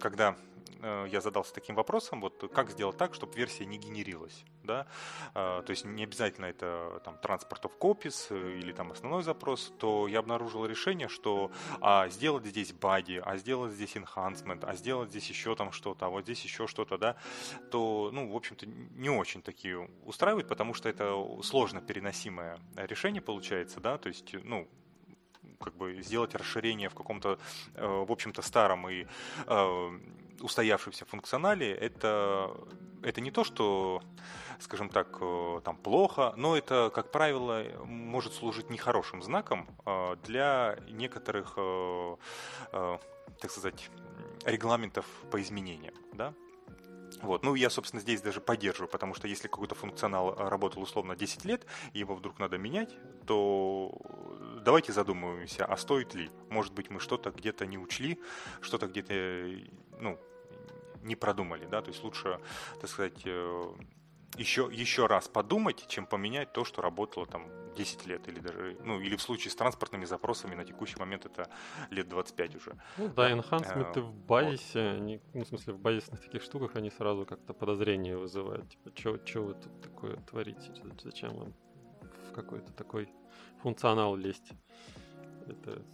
когда э, я задался таким вопросом, вот как сделать так, чтобы версия не генерилась, да, а, то есть не обязательно это там транспорт of copies э, или там основной запрос, то я обнаружил решение, что а, сделать здесь body, а сделать здесь enhancement, а сделать здесь еще там что-то, а вот здесь еще что-то, да, то, ну, в общем-то, не очень такие устраивает, потому что это сложно переносимое решение получается, да, то есть, ну, как бы сделать расширение в каком-то, э, в общем-то, старом и э, устоявшемся функционале, это, это не то, что, скажем так, э, там плохо, но это, как правило, может служить нехорошим знаком для некоторых, так сказать, регламентов по изменениям, да, вот. Ну, я, собственно, здесь даже поддерживаю, потому что если какой-то функционал работал условно 10 лет, и его вдруг надо менять, то давайте задумаемся, а стоит ли? Может быть, мы что-то где-то не учли, что-то где-то, ну, не продумали, да, то есть лучше, так сказать, э, еще, еще раз подумать, чем поменять то, что работало там 10 лет, или даже, ну, или в случае с транспортными запросами на текущий момент это лет 25 уже. Ну да, энхансменты в базисе, вот. они, ну, в смысле, в базисных таких штуках, они сразу как-то подозрение вызывают. Типа, что вы тут такое творите? Зачем вам в какой-то такой функционал лезть? Это...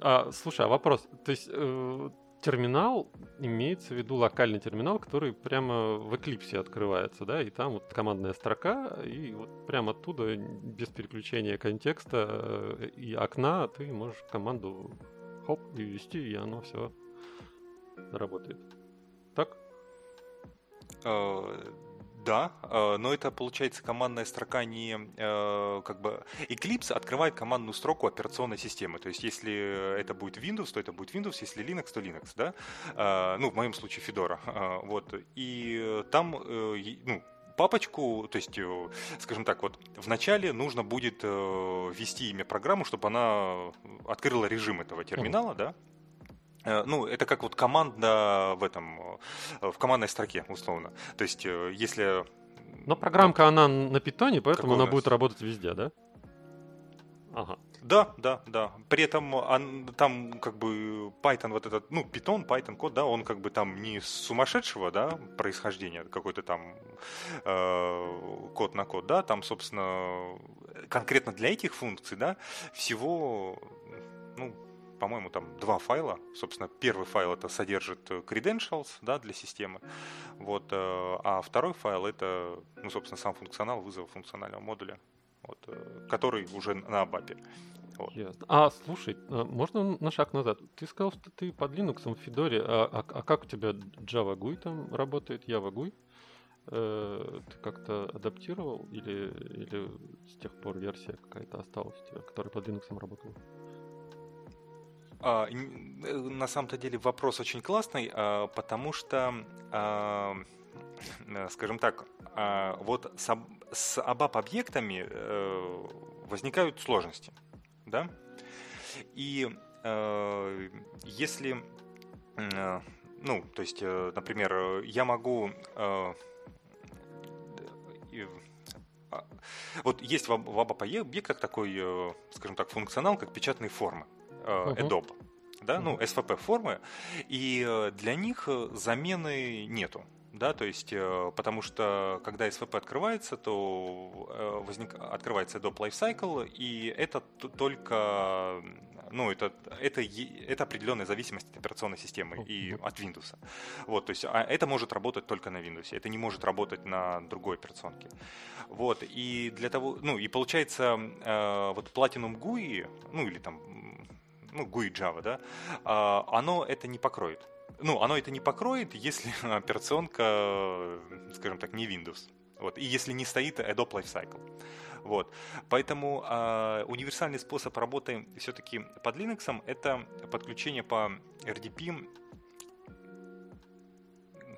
А, слушай, а вопрос. То есть э, терминал имеется в виду локальный терминал, который прямо в Eclipse открывается, да, и там вот командная строка, и вот прямо оттуда, без переключения контекста э, и окна, ты можешь команду хоп и ввести, и оно все работает. Так? Да, э, но это получается командная строка не э, как бы Eclipse открывает командную строку операционной системы. То есть, если это будет Windows, то это будет Windows, если Linux, то Linux, да. Э, ну, в моем случае Fedora. Вот. И там, ну, папочку, то есть, скажем так, вот вначале нужно будет ввести имя программы, чтобы она открыла режим этого терминала, mm-hmm. да, ну, это как вот команда в этом, э, в командной строке, условно. То есть, э, если... Но программка, она на питоне, поэтому она будет работать везде, да? Ага. Да, да, да. При этом он, там как бы Python вот этот, ну, Python, Python код, да, он как бы там не сумасшедшего, да, происхождения, какой-то там э, код на код, да, там, собственно, конкретно для этих функций, да, всего, ну, по-моему, там два файла. Собственно, первый файл это содержит э, credentials да, для системы, вот, э, а второй файл это, ну, собственно, сам функционал вызова функционального модуля, вот, э, который уже на ABAP. Вот. Ясно. А слушай, можно на шаг назад? Ты сказал, что ты под Linux в Федоре, а, а, а как у тебя Java GUI там работает, Java GUI? Ты как-то адаптировал или, или с тех пор версия какая-то осталась у тебя, которая под Linux работала? А, э, на самом-то деле вопрос очень классный, а, потому что, а, э, скажем так, вот с, ABAP-объектами э, возникают сложности, да? И если, ну, то есть, например, я могу вот есть в ABAP объектах такой, скажем так, функционал, как печатные формы Adobe, да, uh-huh. ну, SVP формы, и э, для них э, замены нету. Да, то есть, потому что когда SVP открывается, то возник, открывается Adobe Lifecycle, и это только ну, это, это, это определенная зависимость от операционной системы и от Windows. Вот, то есть, а это может работать только на Windows, это не может работать на другой операционке. Вот, и для того, ну, и получается, вот Platinum GUI, ну, или там ну, GUI Java, да, а, оно это не покроет. Ну, оно это не покроет, если операционка, скажем так, не Windows. Вот, и если не стоит Adobe Lifecycle. Вот. Поэтому э, универсальный способ работы все-таки под Linux это подключение по RDP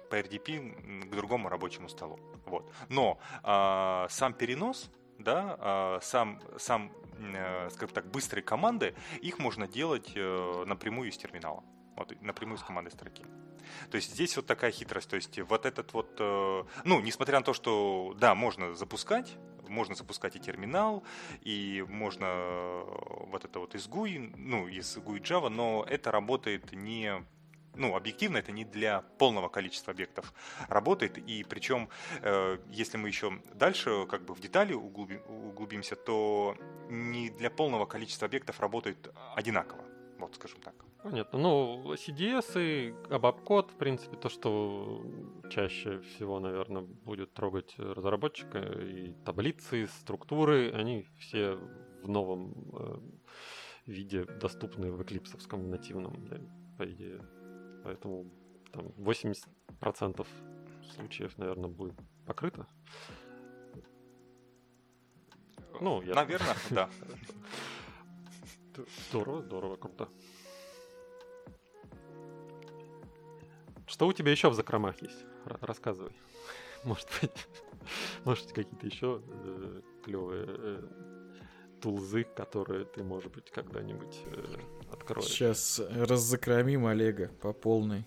по RDP к другому рабочему столу. Вот. Но э, сам перенос, да, э, сам, сам Э, скажем так, быстрые команды, их можно делать э, напрямую из терминала. Вот, напрямую из командной строки. То есть здесь вот такая хитрость. То есть вот этот вот, э, ну, несмотря на то, что, да, можно запускать, можно запускать и терминал, и можно вот это вот из GUI, ну, из GUI Java, но это работает не ну, объективно это не для полного количества объектов работает, и причем, э, если мы еще дальше как бы в детали углубим, углубимся, то не для полного количества объектов работает одинаково, вот скажем так. Понятно. Ну, CDS и ABAP-код, в принципе, то, что чаще всего, наверное, будет трогать разработчика, и таблицы, структуры, они все в новом э, виде доступны в Eclipse нативном, по идее. Поэтому там 80% случаев, наверное, будет покрыто. Ну, я... Наверное, да. Здорово, здорово, круто. Что у тебя еще в закромах есть? Рассказывай. Может быть, может какие-то еще э, клевые э, тулзы, которые ты, может быть, когда-нибудь э, откроешь. Сейчас раззакромим Олега по полной.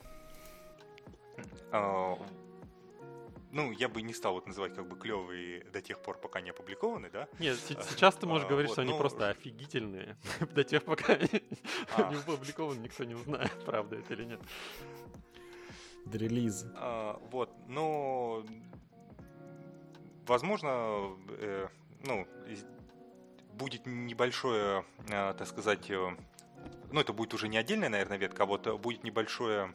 а, ну, я бы не стал вот называть как бы клевые до тех пор, пока не опубликованы, да? Нет, сейчас ты можешь А, говорить, что они ну, просто офигительные. До тех, пока они А. не опубликованы, никто не узнает, правда это или нет. До релиза. Вот, но возможно, э, ну, будет небольшое, а, так сказать, э, ну, это будет уже не отдельная, наверное, ветка, а вот э, будет небольшое,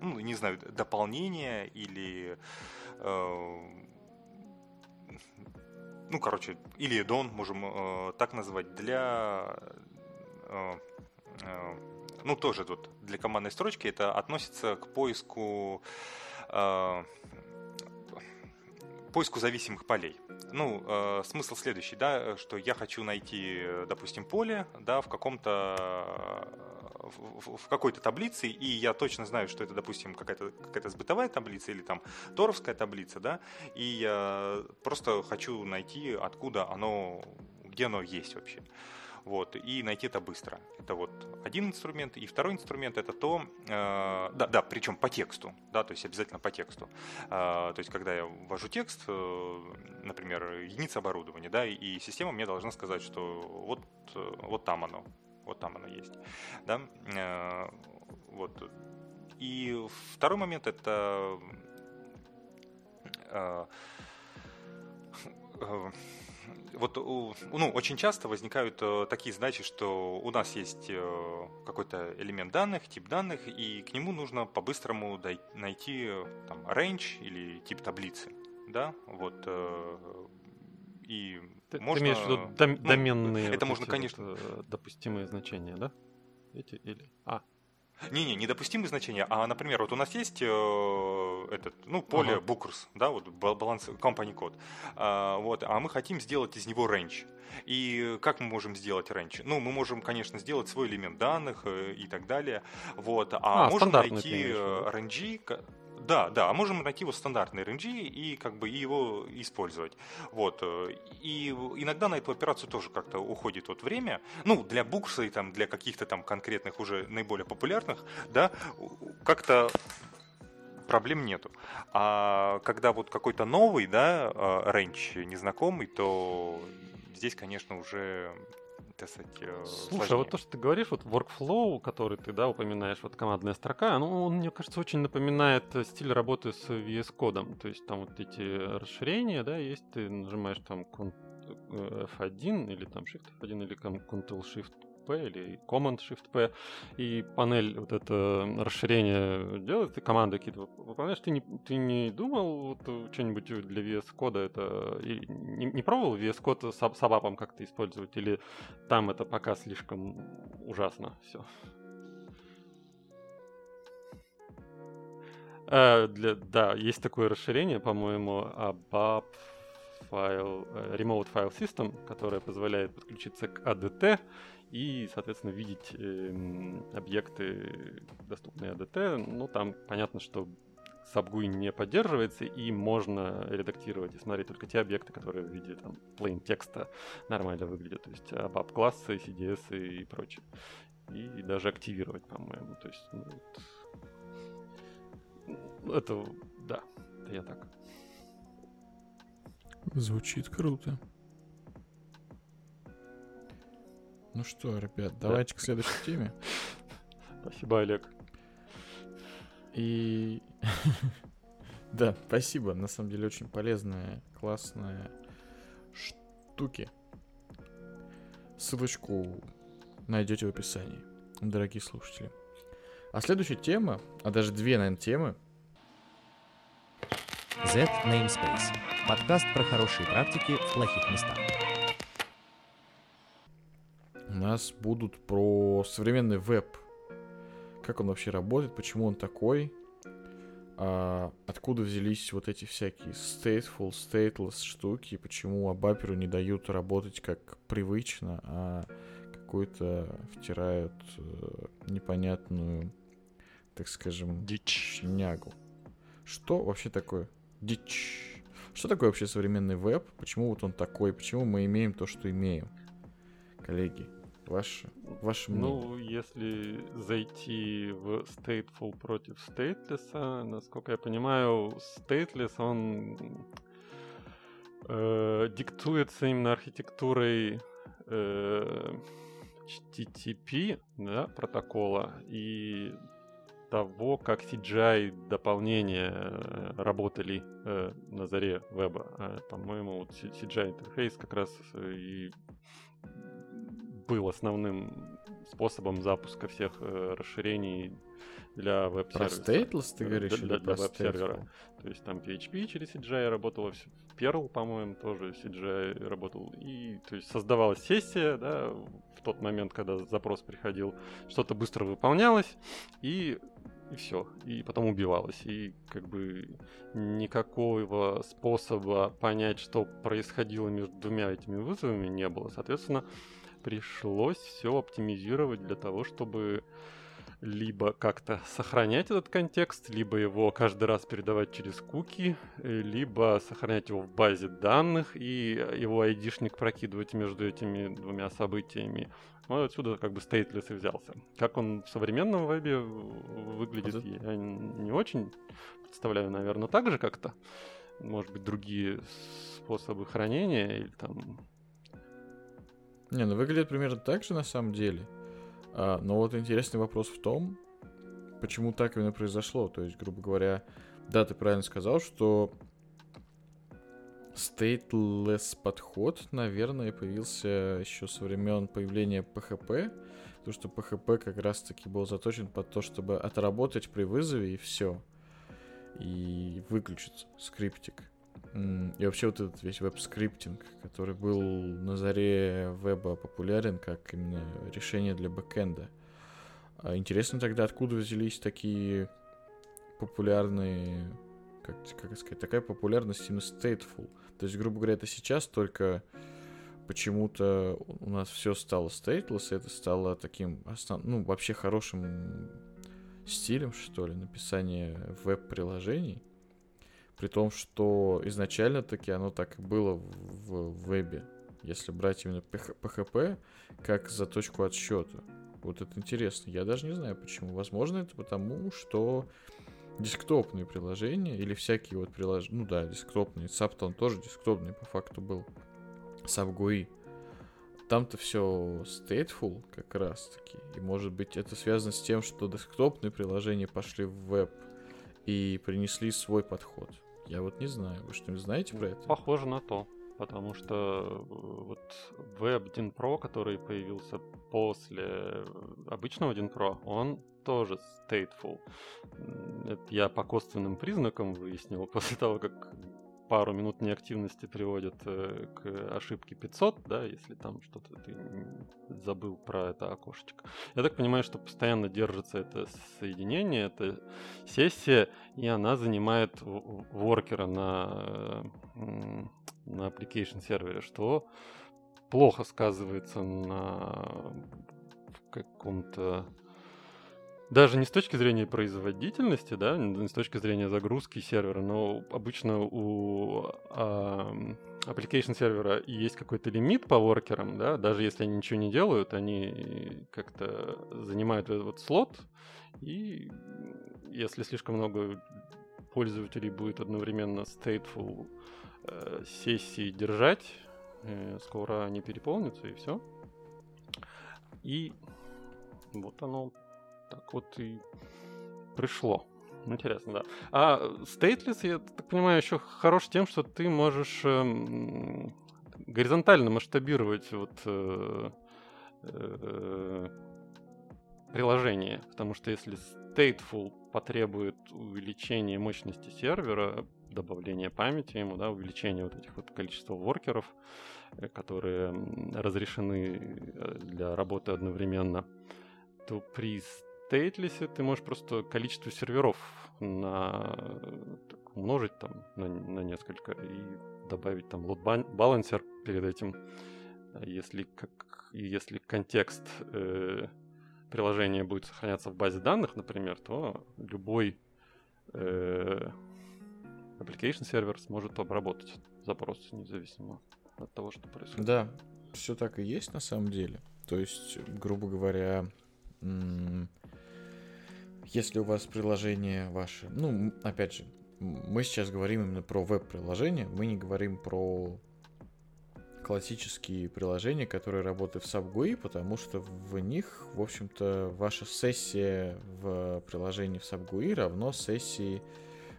ну, не знаю, дополнение или, э, ну, короче, или дон, можем э, так назвать, для э, э, ну, тоже вот для командной строчки это относится к поиску э, поиску зависимых полей. Ну, э, смысл следующий, да, что я хочу найти, э, допустим, поле, да, в каком-то э, в, в- какой-то таблице, и я точно знаю, что это, допустим, какая-то какая сбытовая таблица или там торовская таблица, да, и я просто хочу найти, откуда оно, где оно есть вообще. Вот, и найти это быстро. Это вот один инструмент. И второй инструмент это то, э, да, да, причем по тексту, да, то есть обязательно по тексту. Э, то есть, когда я ввожу текст, э, например, единица оборудования, да, и система мне должна сказать, что вот, э, вот там оно, вот там оно есть, да, Э, вот. И второй момент это э, э, вот ну, очень часто возникают э, такие задачи, что у нас есть э, какой-то элемент данных, тип данных, и к нему нужно по-быстрому найти э, там range или тип таблицы, да, вот. и Ты, ты можно, имеешь в виду дом- ну, доменные это вот можно, конечно- вот, допустимые значения, да? Эти или... А, Не-не, недопустимые значения. А, например, вот у нас есть э, этот, ну, поле Ага. bookers, да, вот ба- баланс company код. А, вот, а мы хотим сделать из него range. И как мы можем сделать range? Ну, мы можем, конечно, сделать свой элемент данных э, и так далее. Вот, а, А, можем найти имеешь э, да, да, а можем найти вот стандартный RNG и как бы его использовать. Вот. э, И иногда на эту операцию тоже как-то уходит вот время. Ну, для букса и там для каких-то там конкретных уже наиболее популярных, да, как-то проблем нету. А когда вот какой-то новый, да, э, рейндж незнакомый, то здесь, конечно, уже, сказать, э, Слушай, а сложнее. вот то, что ты говоришь, вот workflow, который ты, да, упоминаешь, вот командная строка, ну, он, мне кажется, очень напоминает э, стиль работы с VS кодом. То есть там вот эти расширения, да, есть, ты нажимаешь там Ctrl, э, F1 или там Shift F1 или там Ctrl-Shift P или Command Shift P, и панель вот это расширение делает, ты команды какие-то вып- выполняешь, ты не, ты не думал вот э, что-нибудь для VS кода это, и не, не пробовал VS код с, с как-то использовать, или там это пока слишком ужасно все. для, да, есть такое расширение, по-моему, ABAP файл, э, Remote File System, которое позволяет подключиться к ADT и, соответственно, видеть эм, объекты, доступные ADT. Ну, там понятно, что SubGUI не поддерживается, и можно редактировать и смотреть только те объекты, которые в виде там, plain текста нормально выглядят, то есть ABAP классы, CDS и прочее. И даже активировать, по-моему. То есть, ну, вот, это, да, это я так. Звучит круто. Ну что, ребят, давайте к следующей теме. Спасибо, Олег. И да, спасибо. На самом деле очень полезная, классная штуки. Ссылочку найдете в описании, дорогие слушатели. А следующая тема, а даже две, наверное, темы, Z Namespace. Подкаст про хорошие практики в плохих местах. Нас будут про современный веб. Как он вообще работает, почему он такой, а, откуда взялись вот эти всякие stateful, stateless штуки, почему абаперу не дают работать как привычно, а какую-то втирают э, непонятную, так скажем, Дичь. шнягу. Что вообще такое? Дичь. Что такое вообще современный веб? Почему вот он такой? Почему мы имеем то, что имеем? Коллеги. Ваше, ваше мнение. Ну, если зайти в Stateful против Stateless, насколько я понимаю, Stateless, он э, диктуется именно архитектурой э, HTTP да, протокола и того, как CGI дополнения э, работали э, на заре веба. А, по-моему, вот CGI интерфейс как раз и был основным способом запуска всех э, расширений для веб-сервиса. Про Stateless ты говоришь? Для, для, для веб-сервера. То есть там PHP через CGI работала, Perl, по-моему, тоже CGI работал. И то есть создавалась сессия, да, в тот момент, когда запрос приходил, что-то быстро выполнялось, и и все, и потом убивалось. И как бы никакого способа понять, что происходило между двумя этими вызовами не было. Соответственно, пришлось все оптимизировать для того, чтобы либо как-то сохранять этот контекст, либо его каждый раз передавать через куки, э, либо сохранять его в базе данных и его айдишник прокидывать между этими двумя событиями. Вот отсюда как бы стейтлес и взялся. Как он в современном вебе выглядит, вот я не очень представляю, наверное, так же как-то. Может быть, другие способы хранения или там... Не, ну выглядит примерно так же на самом деле. А, но вот интересный вопрос в том, почему так именно произошло. То есть, грубо говоря, да, ты правильно сказал, что stateless подход, наверное, появился еще со времен появления PHP, потому что PHP как раз-таки был заточен под то, чтобы отработать при вызове и все, и выключить скриптик. И вообще вот этот весь веб-скриптинг, который был на заре веба популярен как именно решение для бэкэнда. А интересно тогда, откуда взялись такие популярные, как, как сказать, такая популярность именно stateful. То есть, грубо говоря, это сейчас только почему-то у нас все стало stateless, и это стало таким, основ... ну, вообще хорошим стилем, что ли, написания веб-приложений. При том, что изначально таки оно так и было в, в вебе. Если брать именно PHP как за точку отсчета. Вот это интересно. Я даже не знаю почему. Возможно, это потому, что десктопные приложения или всякие вот приложения, ну да, десктопные, Subton тоже десктопный по факту был, SubGUI. Там-то все stateful как раз таки. И может быть это связано с тем, что десктопные приложения пошли в веб и принесли свой подход. Я вот не знаю. Вы что-нибудь знаете про это? Похоже на то. Потому что э, вот Web 1 Pro, который появился после обычного 1 Pro, он тоже stateful. Это я по косвенным признакам выяснил после того, как пару минут неактивности приводит э, к ошибке 500, да, если там что-то ты забыл про это окошечко. Я так понимаю, что постоянно держится это соединение, это сессия, и она занимает воркера на, на application сервере, что плохо сказывается на каком-то даже не с точки зрения производительности, да, не с точки зрения загрузки сервера, но обычно у а, application сервера есть какой-то лимит по воркерам, да, даже если они ничего не делают, они как-то занимают этот вот слот, и если слишком много пользователей будет одновременно stateful э, сессии держать, э, скоро они переполнятся, и все. И вот оно так вот и пришло. Интересно, да. А Stateless, я так понимаю, еще хорош тем, что ты можешь э, горизонтально масштабировать вот э, э, приложение. Потому что если Stateful потребует увеличения мощности сервера, добавления памяти ему, да, увеличения вот этих вот количества воркеров, э, которые разрешены э, для работы одновременно, то при стейтлисе ты можешь просто количество серверов на, умножить там на, на несколько и добавить там load balancer перед этим. А если, как, если контекст э, приложения будет сохраняться в базе данных, например, то любой э, application сервер сможет обработать запрос независимо от того, что происходит. Да, все так и есть на самом деле. То есть, грубо говоря, если у вас приложение ваше, ну, опять же, мы сейчас говорим именно про веб-приложения, мы не говорим про классические приложения, которые работают в SubGUI, потому что в них, в общем-то, ваша сессия в приложении в SubGUI равно сессии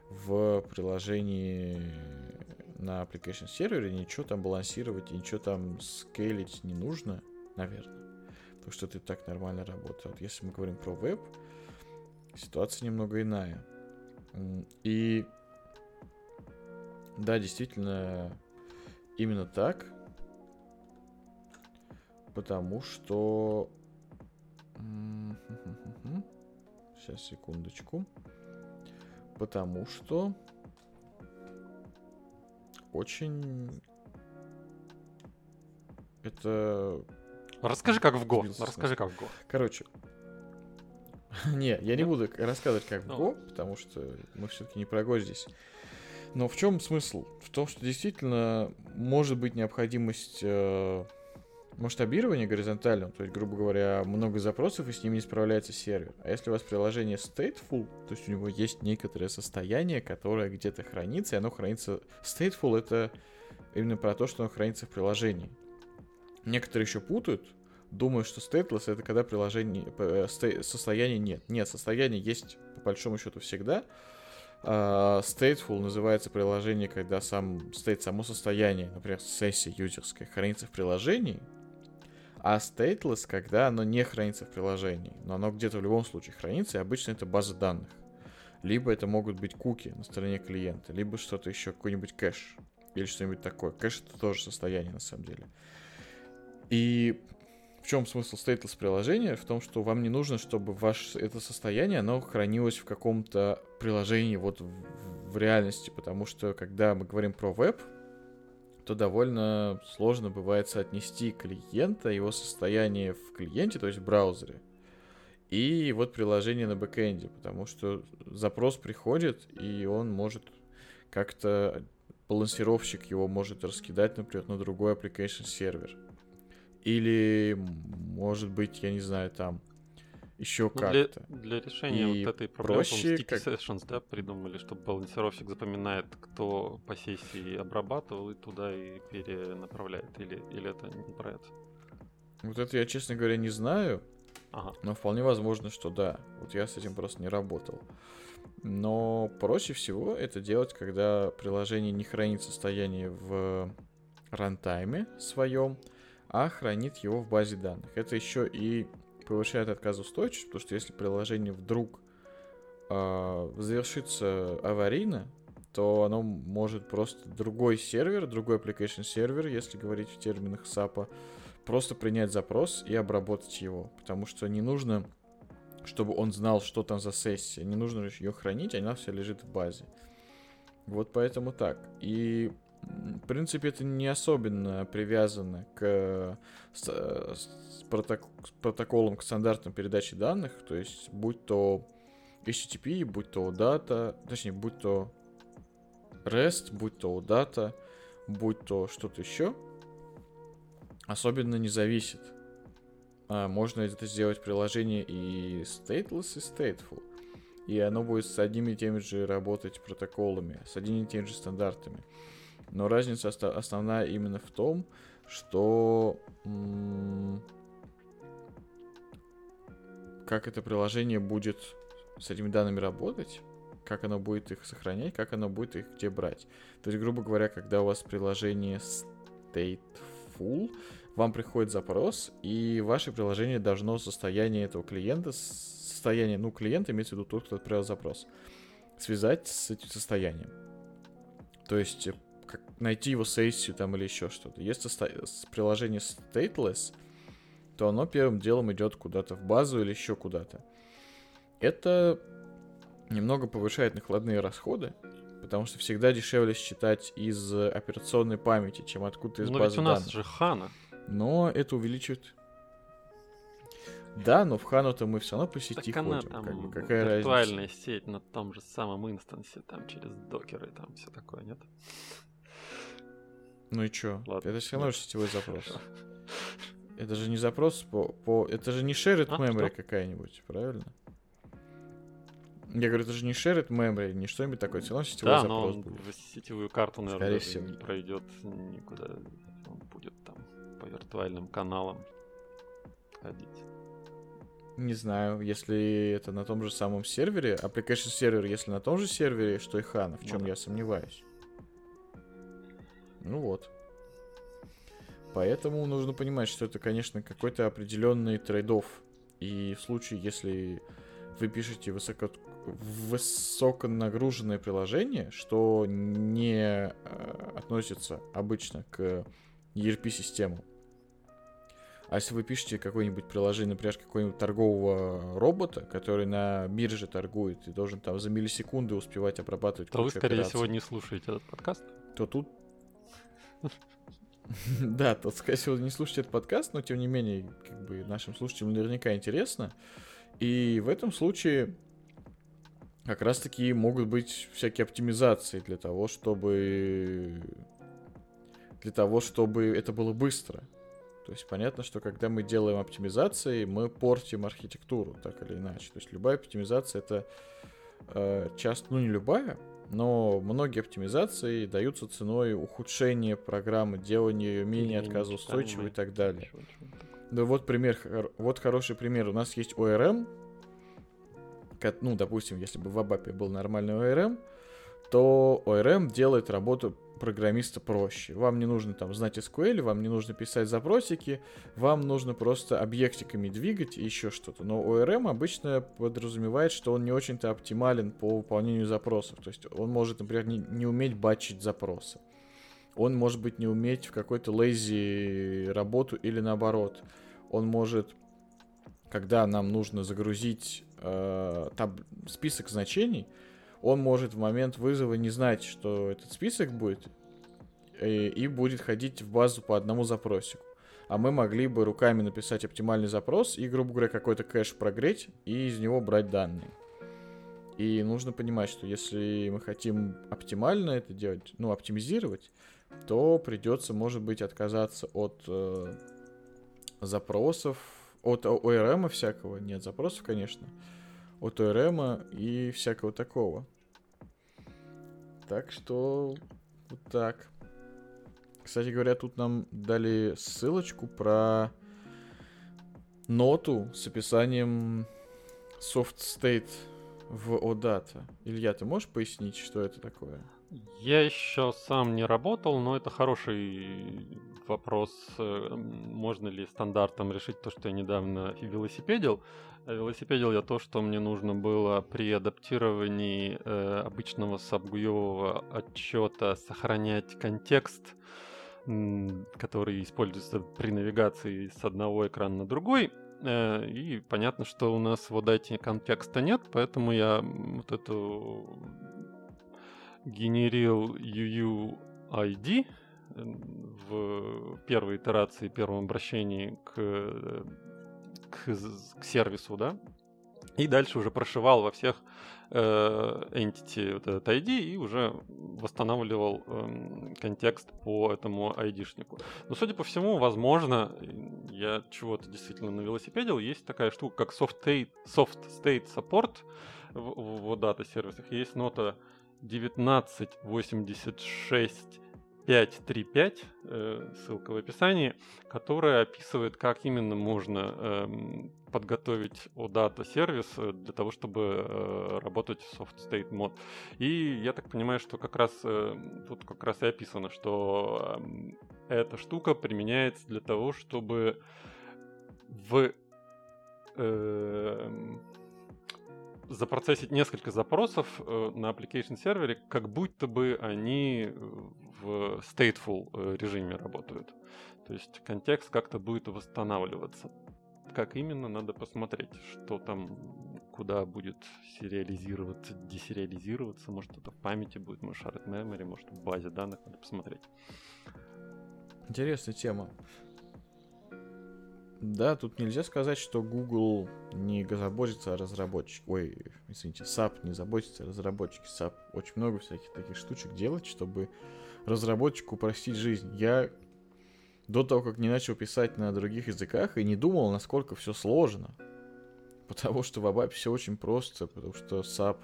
в приложении на application сервере, ничего там балансировать, ничего там скейлить не нужно, наверное. Потому что и так нормально работает. Если мы говорим про веб, ситуация немного иная. И да, действительно, именно так. Потому что... Сейчас, секундочку. Потому что очень... Это... Расскажи, как в Го. Расскажи, как в Го. Короче. Не, я не буду рассказывать, как в Ну. Go, потому что мы все-таки не про Go здесь. Но в чем смысл? В том, что действительно может быть необходимость э, масштабирования горизонтального, то есть, грубо говоря, много запросов, и с ними не справляется сервер. А если у вас приложение stateful, то есть у него есть некоторое состояние, которое где-то хранится, и оно хранится... Stateful — это именно про то, что оно хранится в приложении. Некоторые еще путают, думают, что stateless — это когда приложение... э, состояния нет. Нет, состояние есть по большому счету всегда, а, Stateful называется приложение, когда сам state, само состояние, например, сессия юзерская, хранится в приложении, а stateless, когда оно не хранится в приложении, но оно где-то в любом случае хранится, и обычно это база данных. Либо это могут быть куки на стороне клиента, либо что-то еще, какой-нибудь кэш, или что-нибудь такое. Кэш это тоже состояние на самом деле. И в чем смысл stateless приложения? В том, что вам не нужно, чтобы ваше это состояние, оно хранилось в каком-то приложении вот в, в реальности, потому что когда мы говорим про веб, то довольно сложно бывает соотнести клиента, его состояние в клиенте, то есть в браузере, и вот приложение на бэкэнде, потому что запрос приходит, и он может как-то балансировщик его может раскидать, например, на другой application сервер. Или, может быть, я не знаю, там еще Ну, для, как-то. для решения И вот этой проблемы, проще, Sticky как- Sessions, да, придумали, чтобы балансировщик запоминает, кто по сессии обрабатывал, и туда и перенаправляет. Или, или это не про это? Вот это я, честно говоря, не знаю, Ага. но вполне возможно, что да. Вот я с этим просто не работал. Но проще всего это делать, когда приложение не хранит состояние в рантайме своем, а хранит его в базе данных. Это еще и повышает отказоустойчивость, потому что если приложение вдруг э, завершится аварийно, то оно может просто другой сервер, другой application сервер, если говорить в терминах SAP, просто принять запрос и обработать его. Потому что не нужно, чтобы он знал, что там за сессия. Не нужно ее хранить, она все лежит в базе. Вот поэтому так. И в принципе, это не особенно привязано к с- с проток- с протоколам, к стандартам передачи данных. То есть, будь то HTTP, будь то OData, точнее, будь то REST, будь то OData, будь то что-то еще, особенно не зависит. А, можно это сделать в приложении и stateless, и stateful. И оно будет с одними и теми же работать протоколами, с одними и теми же стандартами. Но разница основная именно в том, что как это приложение будет с этими данными работать, как оно будет их сохранять, как оно будет их где брать. То есть, грубо говоря, когда у вас приложение stateful, вам приходит запрос, и ваше приложение должно состояние этого клиента, состояние, ну, клиента, имеется в виду тот, кто отправил запрос, связать с этим состоянием. То есть, как найти его сессию там или еще что-то. Если с- приложение stateless, то оно первым делом идет куда-то в базу или еще куда-то. Это немного повышает накладные расходы, потому что всегда дешевле считать из э, операционной памяти, чем откуда-то из Но базы ведь у нас данных. же Хана. Но это увеличивает. Да, но в Хану-то мы все равно по сети Так она ходим. там как бы, какая разница? виртуальная сеть на том же самом инстансе, там через докеры, там все такое, нет? Ну и чё? Ладно, это все равно же сетевой запрос. Это же не запрос по... по... Это же не shared А, memory что? какая-нибудь, правильно? Я говорю, это же не shared memory, не что-нибудь такое. Все равно сетевой Да, но запрос он будет. в сетевую карту, наверное, Скорее всего. не пройдет никуда. Он будет там по виртуальным каналам ходить. Не знаю, если это на том же самом сервере, application сервер, если на том же сервере, что и HANA, в Ну чем да. я сомневаюсь. Ну вот. Поэтому нужно понимать, что это, конечно, какой-то определенный трейдов. И в случае, если вы пишете высоко, высоконагруженное приложение, что не э, относится обычно к ERP-системам, а если вы пишете какое-нибудь приложение, например, какого-нибудь торгового робота, который на бирже торгует и должен там за миллисекунды успевать обрабатывать То вы, скорее операций, всего, не слушаете этот подкаст. то тут... Да, то, скорее всего, не слушайте этот подкаст, но, тем не менее, как бы нашим слушателям наверняка интересно. И в этом случае как раз-таки могут быть всякие оптимизации для того, чтобы... Для того, чтобы это было быстро. То есть понятно, что когда мы делаем оптимизации, мы портим архитектуру, так или иначе. То есть любая оптимизация это э, часто, ну не любая, но многие оптимизации даются ценой ухудшения программы, делания ее менее отказоустойчивой и так далее. Да вот пример, вот хороший пример. У нас есть ORM, ко- ну, допустим, если бы в Абапе был нормальный ORM, то ORM делает работу программиста проще. Вам не нужно там знать SQL, вам не нужно писать запросики, вам нужно просто объектиками двигать и еще что-то. Но ORM обычно подразумевает, что он не очень-то оптимален по выполнению запросов. То есть он может, например, не, не уметь батчить запросы. Он может быть не уметь в какой-то lazy работу или наоборот. Он может, когда нам нужно загрузить э, таб- список значений, он может в момент вызова не знать, что этот список будет, и, и будет ходить в базу по одному запросику. А мы могли бы руками написать оптимальный запрос и, грубо говоря, какой-то кэш прогреть и из него брать данные. И нужно понимать, что если мы хотим оптимально это делать, ну, оптимизировать, то придется, может быть, отказаться от э, запросов, от ORM всякого, нет запросов, конечно, от ORM и всякого такого. Так что вот так. Кстати говоря, тут нам дали ссылочку про ноту с описанием soft state в OData. Илья, ты можешь пояснить, что это такое? Я еще сам не работал, но это хороший вопрос. э, Можно ли стандартом решить то, что я недавно велосипедил? А Велосипедил я то, что мне нужно было при адаптировании э, обычного сабгуевого отчета сохранять контекст, который используется при навигации с одного экрана на другой. Э, И понятно, что у нас в OData контекста нет, поэтому я вот эту генерил UUID э, в первой итерации, первом обращении к, э, к, к сервису, да, и дальше уже прошивал во всех э, entity вот этот ID и уже восстанавливал эм, контекст по этому ID-шнику. Но, судя по всему, возможно, я чего-то действительно на велосипедил, есть такая штука, как soft state, soft state support в, в, в дата сервисах. Есть нота 1986535, э, ссылка в описании, которая описывает, как именно можно эм, подготовить OData сервис для того, чтобы э, работать в soft state мод. И я так понимаю, что как раз э, тут как раз и описано, что эм, эта штука применяется для того, чтобы в эм, запроцессить несколько запросов э, на application сервере, как будто бы они э, в stateful э, режиме работают. То есть контекст как-то будет восстанавливаться. Как именно, надо посмотреть, что там, куда будет сериализироваться, десериализироваться. Может, это в памяти будет, может, shared memory, может, в базе данных, надо посмотреть. Интересная тема. Да, тут нельзя сказать, что Google не заботится о разработчике. Ой, извините, SAP не заботится о разработчике. SAP очень много всяких таких штучек делает, чтобы разработчику упростить жизнь. Я до того, как не начал писать на других языках, и не думал, насколько все сложно. Потому что в ABAP все очень просто, потому что SAP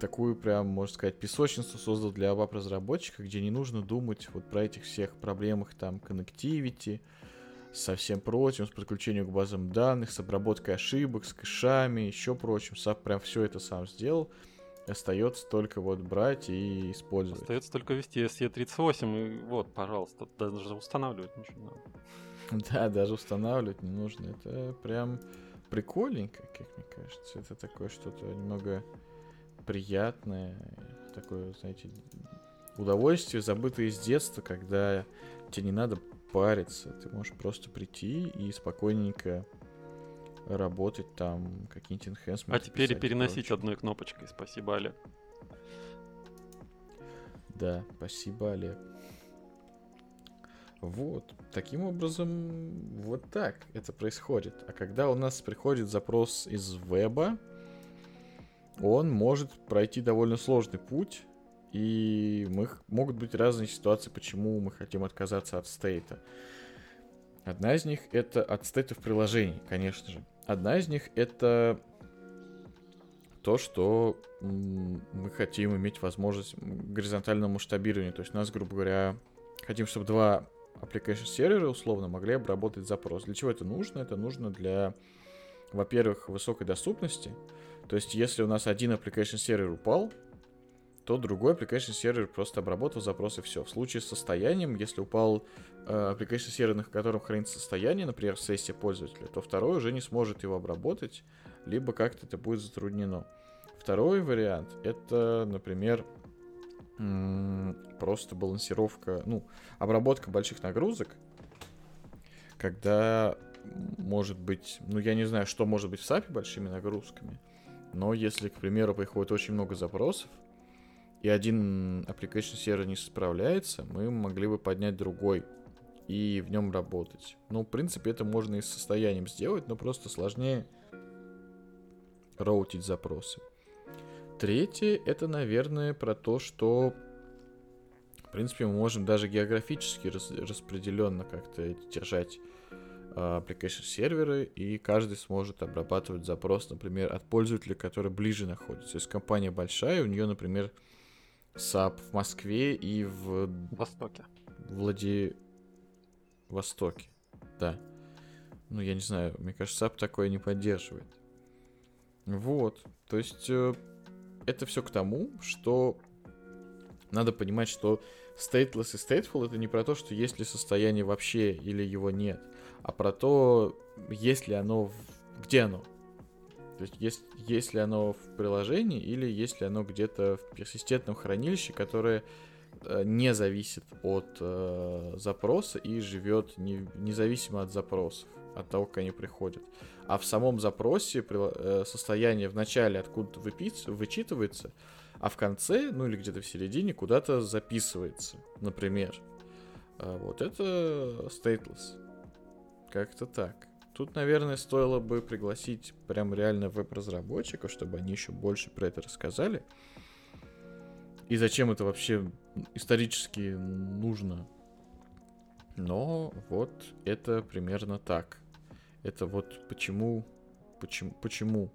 такую прям, можно сказать, песочницу создал для ABAP разработчика, где не нужно думать вот про этих всех проблемах там connectivity, со всем прочим, с подключением к базам данных, с обработкой ошибок, с кэшами, еще прочим. SAP прям все это сам сделал. Остается только вот брать и использовать. Остается только вести SE38, и вот, пожалуйста, даже устанавливать ничего не надо. Да, даже устанавливать не нужно. Это прям прикольненько, как мне кажется. Это такое что-то немного приятное, такое, знаете, удовольствие, забытое из детства, когда тебе не надо париться, ты можешь просто прийти и спокойненько работать там, какие-нибудь enhancements. А теперь и переносить одной кнопочкой. Спасибо, Олег. Да, спасибо, Олег. Вот, таким образом, вот так это происходит. А когда у нас приходит запрос из веба, он может пройти довольно сложный путь, и мы, могут быть разные ситуации, почему мы хотим отказаться от стейта. Одна из них это от стейтов приложений, конечно же. Одна из них это то, что мы хотим иметь возможность горизонтального масштабирования. То есть у нас, грубо говоря, хотим, чтобы два application сервера условно могли обработать запрос. Для чего это нужно? Это нужно для, во-первых, высокой доступности. То есть если у нас один application сервер упал, то другой application сервер просто обработал запрос и все. В случае с состоянием, если упал э, application сервер, на котором хранится состояние, например, в сессии пользователя, то второй уже не сможет его обработать, либо как-то это будет затруднено. Второй вариант это, например, просто балансировка, ну, обработка больших нагрузок, когда может быть, ну, я не знаю, что может быть в SAP большими нагрузками, но если, к примеру, приходит очень много запросов, и один application сервер не справляется, мы могли бы поднять другой и в нем работать. Ну, в принципе, это можно и с состоянием сделать, но просто сложнее роутить запросы. Третье, это, наверное, про то, что, в принципе, мы можем даже географически рас распределенно как-то держать uh, application серверы, и каждый сможет обрабатывать запрос, например, от пользователя, который ближе находится. Есть компания большая, у нее, например, SAP в Москве и в... Востоке. Владивостоке, да. Ну, я не знаю, мне кажется, SAP такое не поддерживает. Вот, то есть э, это все к тому, что надо понимать, что stateless и stateful это не про то, что есть ли состояние вообще или его нет, а про то, есть ли оно, где оно. То есть есть, есть ли оно в приложении или есть ли оно где-то в персистентном хранилище, которое э, не зависит от э, запроса и живет не, независимо от запросов, от того, как они приходят. А в самом запросе э, состояние в начале откуда-то вычитывается, а в конце, ну или где-то в середине, куда-то записывается, например. А вот это stateless. Как-то так. Тут, наверное, стоило бы пригласить прям реально веб-разработчиков, чтобы они еще больше про это рассказали. И зачем это вообще исторически нужно. Но вот это примерно так. Это вот почему, почему, почему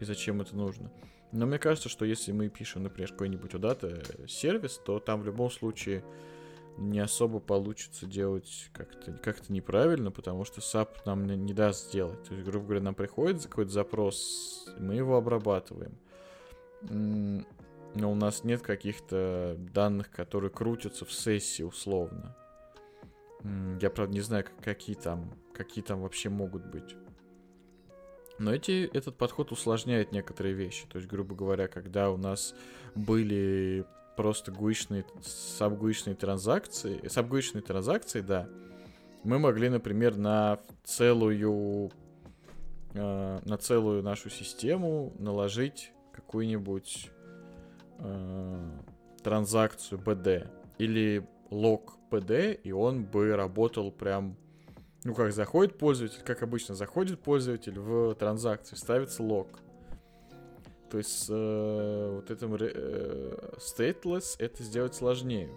и зачем это нужно. Но мне кажется, что если мы пишем, например, какой-нибудь удата сервис, то там в любом случае не особо получится делать как-то как неправильно, потому что SAP нам не, не даст сделать. То есть, грубо говоря, нам приходит какой-то запрос, мы его обрабатываем. Но у нас нет каких-то данных, которые крутятся в сессии условно. Я, правда, не знаю, какие там, какие там вообще могут быть. Но эти, этот подход усложняет некоторые вещи. То есть, грубо говоря, когда у нас были просто гуичные, сабгуичные транзакции, сабгуичные транзакции, да, мы могли, например, на целую э, на целую нашу систему наложить какую-нибудь э, транзакцию BD или лог PD, и он бы работал прям, ну как заходит пользователь, как обычно заходит пользователь в транзакцию, ставится лог. То есть э, вот этим э, stateless это сделать сложнее.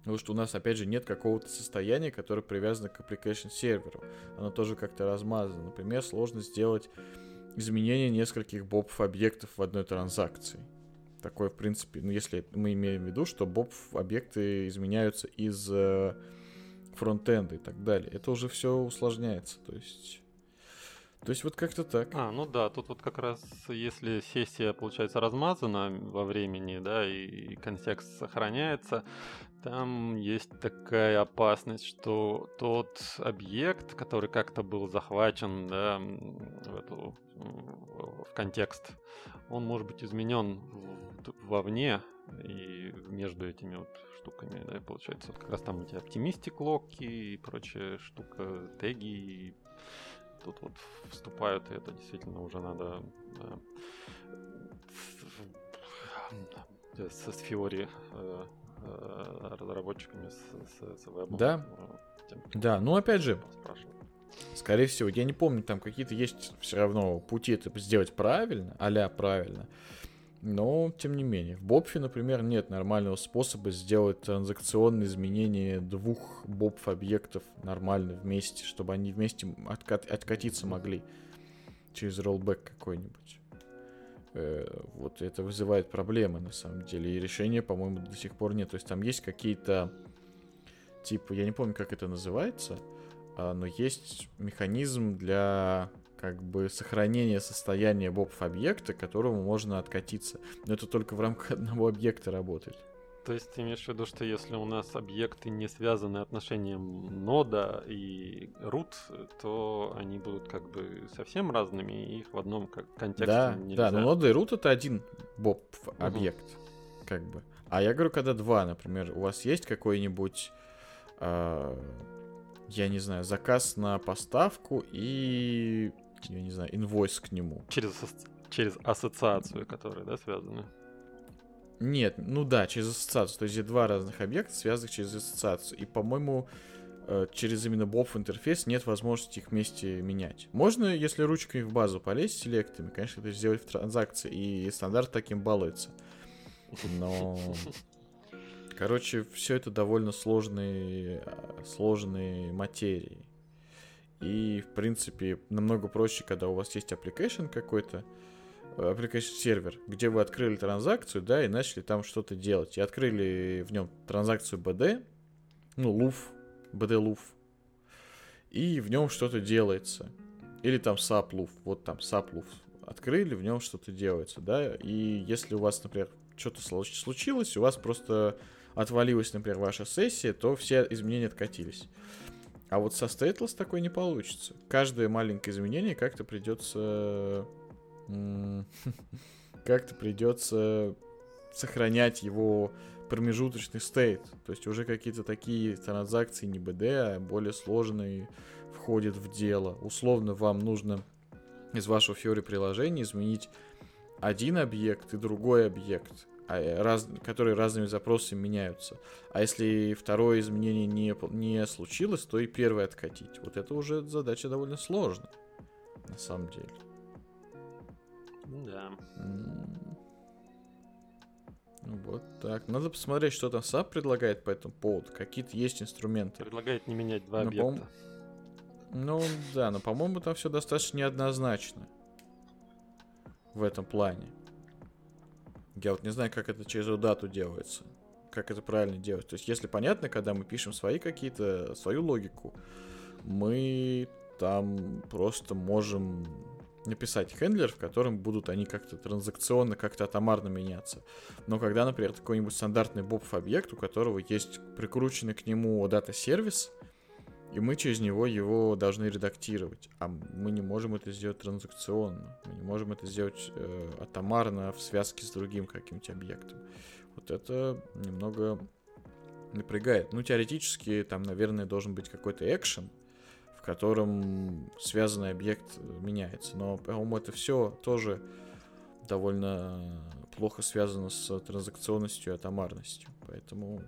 Потому что у нас, опять же, нет какого-то состояния, которое привязано к application серверу. Оно тоже как-то размазано. Например, сложно сделать изменение нескольких бобов объектов в одной транзакции. Такое, в принципе, ну, если мы имеем в виду, что боб объекты изменяются из э, фронтенда и так далее. Это уже все усложняется. То есть то есть вот как-то так. А, ну да, тут вот как раз, если сессия, получается, размазана во времени, да, и контекст сохраняется, там есть такая опасность, что тот объект, который как-то был захвачен, да, в, эту, в контекст, он может быть изменен вовне и между этими вот штуками, да, и получается, вот как раз там эти оптимистик локи и прочая штука, теги, тут вот вступают, и это действительно уже надо э, с, с Fiori э, э, разработчиками с, с, с вебом. Да. Тем, да, ну опять же, скорее всего, я не помню, там какие-то есть все равно пути это сделать правильно, а правильно. Но, тем не менее, в Бобфе, например, нет нормального способа сделать транзакционные изменения двух бобф объектов нормально вместе, чтобы они вместе откат откатиться могли через роллбэк какой-нибудь. Э, вот это вызывает проблемы на самом деле. И решения, по-моему, до сих пор нет. То есть там есть какие-то типа, я не помню, как это называется, а, но есть механизм для как бы сохранение состояния бобов объекта, к которому можно откатиться. Но это только в рамках одного объекта работает. То есть ты имеешь в виду, что если у нас объекты не связаны отношением нода и root, то они будут как бы совсем разными, и их в одном как контексте да, нельзя... Да, но нода и root это один боб объект, угу. как бы. А я говорю, когда два, например, у вас есть какой-нибудь э, я не знаю, заказ на поставку и я не знаю, инвойс к нему. Через, через ассоциацию, которая, да, связана? Нет, ну да, через ассоциацию. То есть два разных объекта, связанных через ассоциацию. И, по-моему, э, через именно BOF интерфейс нет возможности их вместе менять. Можно, если ручкой в базу полезть с селектами, конечно, это сделать в транзакции, и стандарт таким балуется. Но... Короче, все это довольно сложные, э, сложные материи. И, в принципе, намного проще, когда у вас есть application какой-то, э, application сервер, где вы открыли транзакцию, да, и начали там что-то делать. И открыли в нем транзакцию BD, ну, луф, BD луф, и в нем что-то делается. Или там SAP луф, вот там SAP луф. Открыли, в нем что-то делается, да, и если у вас, например, что-то случилось, у вас просто отвалилась, например, ваша сессия, то все изменения откатились. А вот со stateless такой не получится. Каждое маленькое изменение как-то придется... Как-то придется сохранять его промежуточный стейт. То есть уже какие-то такие транзакции не BD, а более сложные входят в дело. Условно вам нужно из вашего Fiori приложения изменить один объект и другой объект. А, э, раз, которые разными запросами меняются. А если второе изменение не, не случилось, то и первое откатить. Вот это уже задача довольно сложная, на самом деле. Да. Ну, вот так. Надо посмотреть, что там SAP предлагает по этому поводу. Какие-то есть инструменты. Предлагает не менять два но, объекта. Ну да, но по-моему там все достаточно неоднозначно в этом плане. Я вот не знаю, как это через дату делается. Как это правильно делать. То есть, если понятно, когда мы пишем свои какие-то, свою логику, мы там просто можем написать хендлер, в котором будут они как-то транзакционно, как-то атомарно меняться. Но когда, например, какой-нибудь стандартный бобф объект, у которого есть прикрученный к нему дата-сервис, и мы через него его должны редактировать. А мы не можем это сделать транзакционно. Мы не можем это сделать э, атомарно в связке с другим каким-то объектом. Вот это немного напрягает. Ну, теоретически, там, наверное, должен быть какой-то экшен, в котором связанный объект меняется. Но, по-моему, это все тоже довольно плохо связано с транзакционностью и атомарностью. Поэтому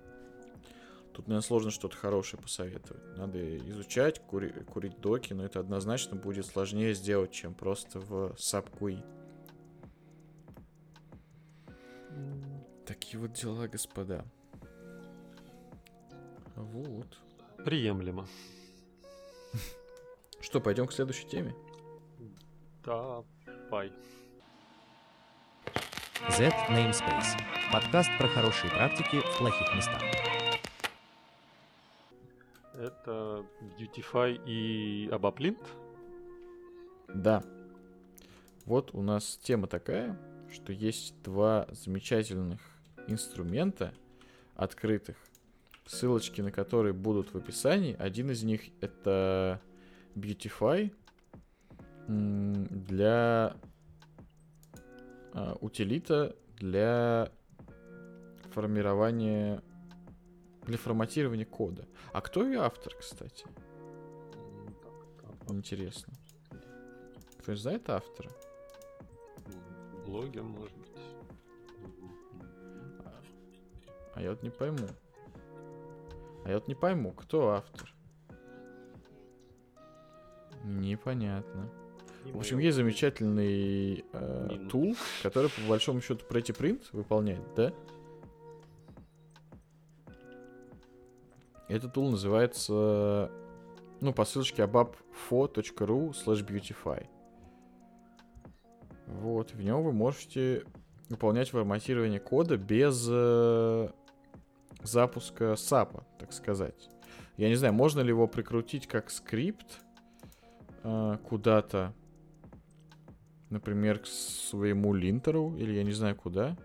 Тут, наверное, сложно что-то хорошее посоветовать. Надо изучать, кури- курить доки, но это однозначно будет сложнее сделать, чем просто в SubQuery. Такие вот дела, господа. Вот. Приемлемо. Что, пойдем к следующей теме? Да, бай. Z Namespace. Подкаст про хорошие практики в плохих местах. Это Beautify и Abaplint? Да. Вот у нас тема такая, что есть два замечательных инструмента открытых, ссылочки на которые будут в описании. Один из них это Beautify для а, утилита для формирования для форматирования кода. А кто ее автор, кстати? Интересно. Кто-нибудь знает автора? в блоге, может быть. А я вот не пойму. А я вот не пойму, кто автор. Непонятно. В общем, есть замечательный э, тул, который по большому счету Pretty Print выполняет, да? Этот тул называется, ну, по ссылочке abapfo.ru slash beautify. Вот, в нем вы можете выполнять форматирование кода без э, запуска SAP, так сказать. Я не знаю, можно ли его прикрутить как скрипт э, куда-то, например, к своему линтеру, или я не знаю куда.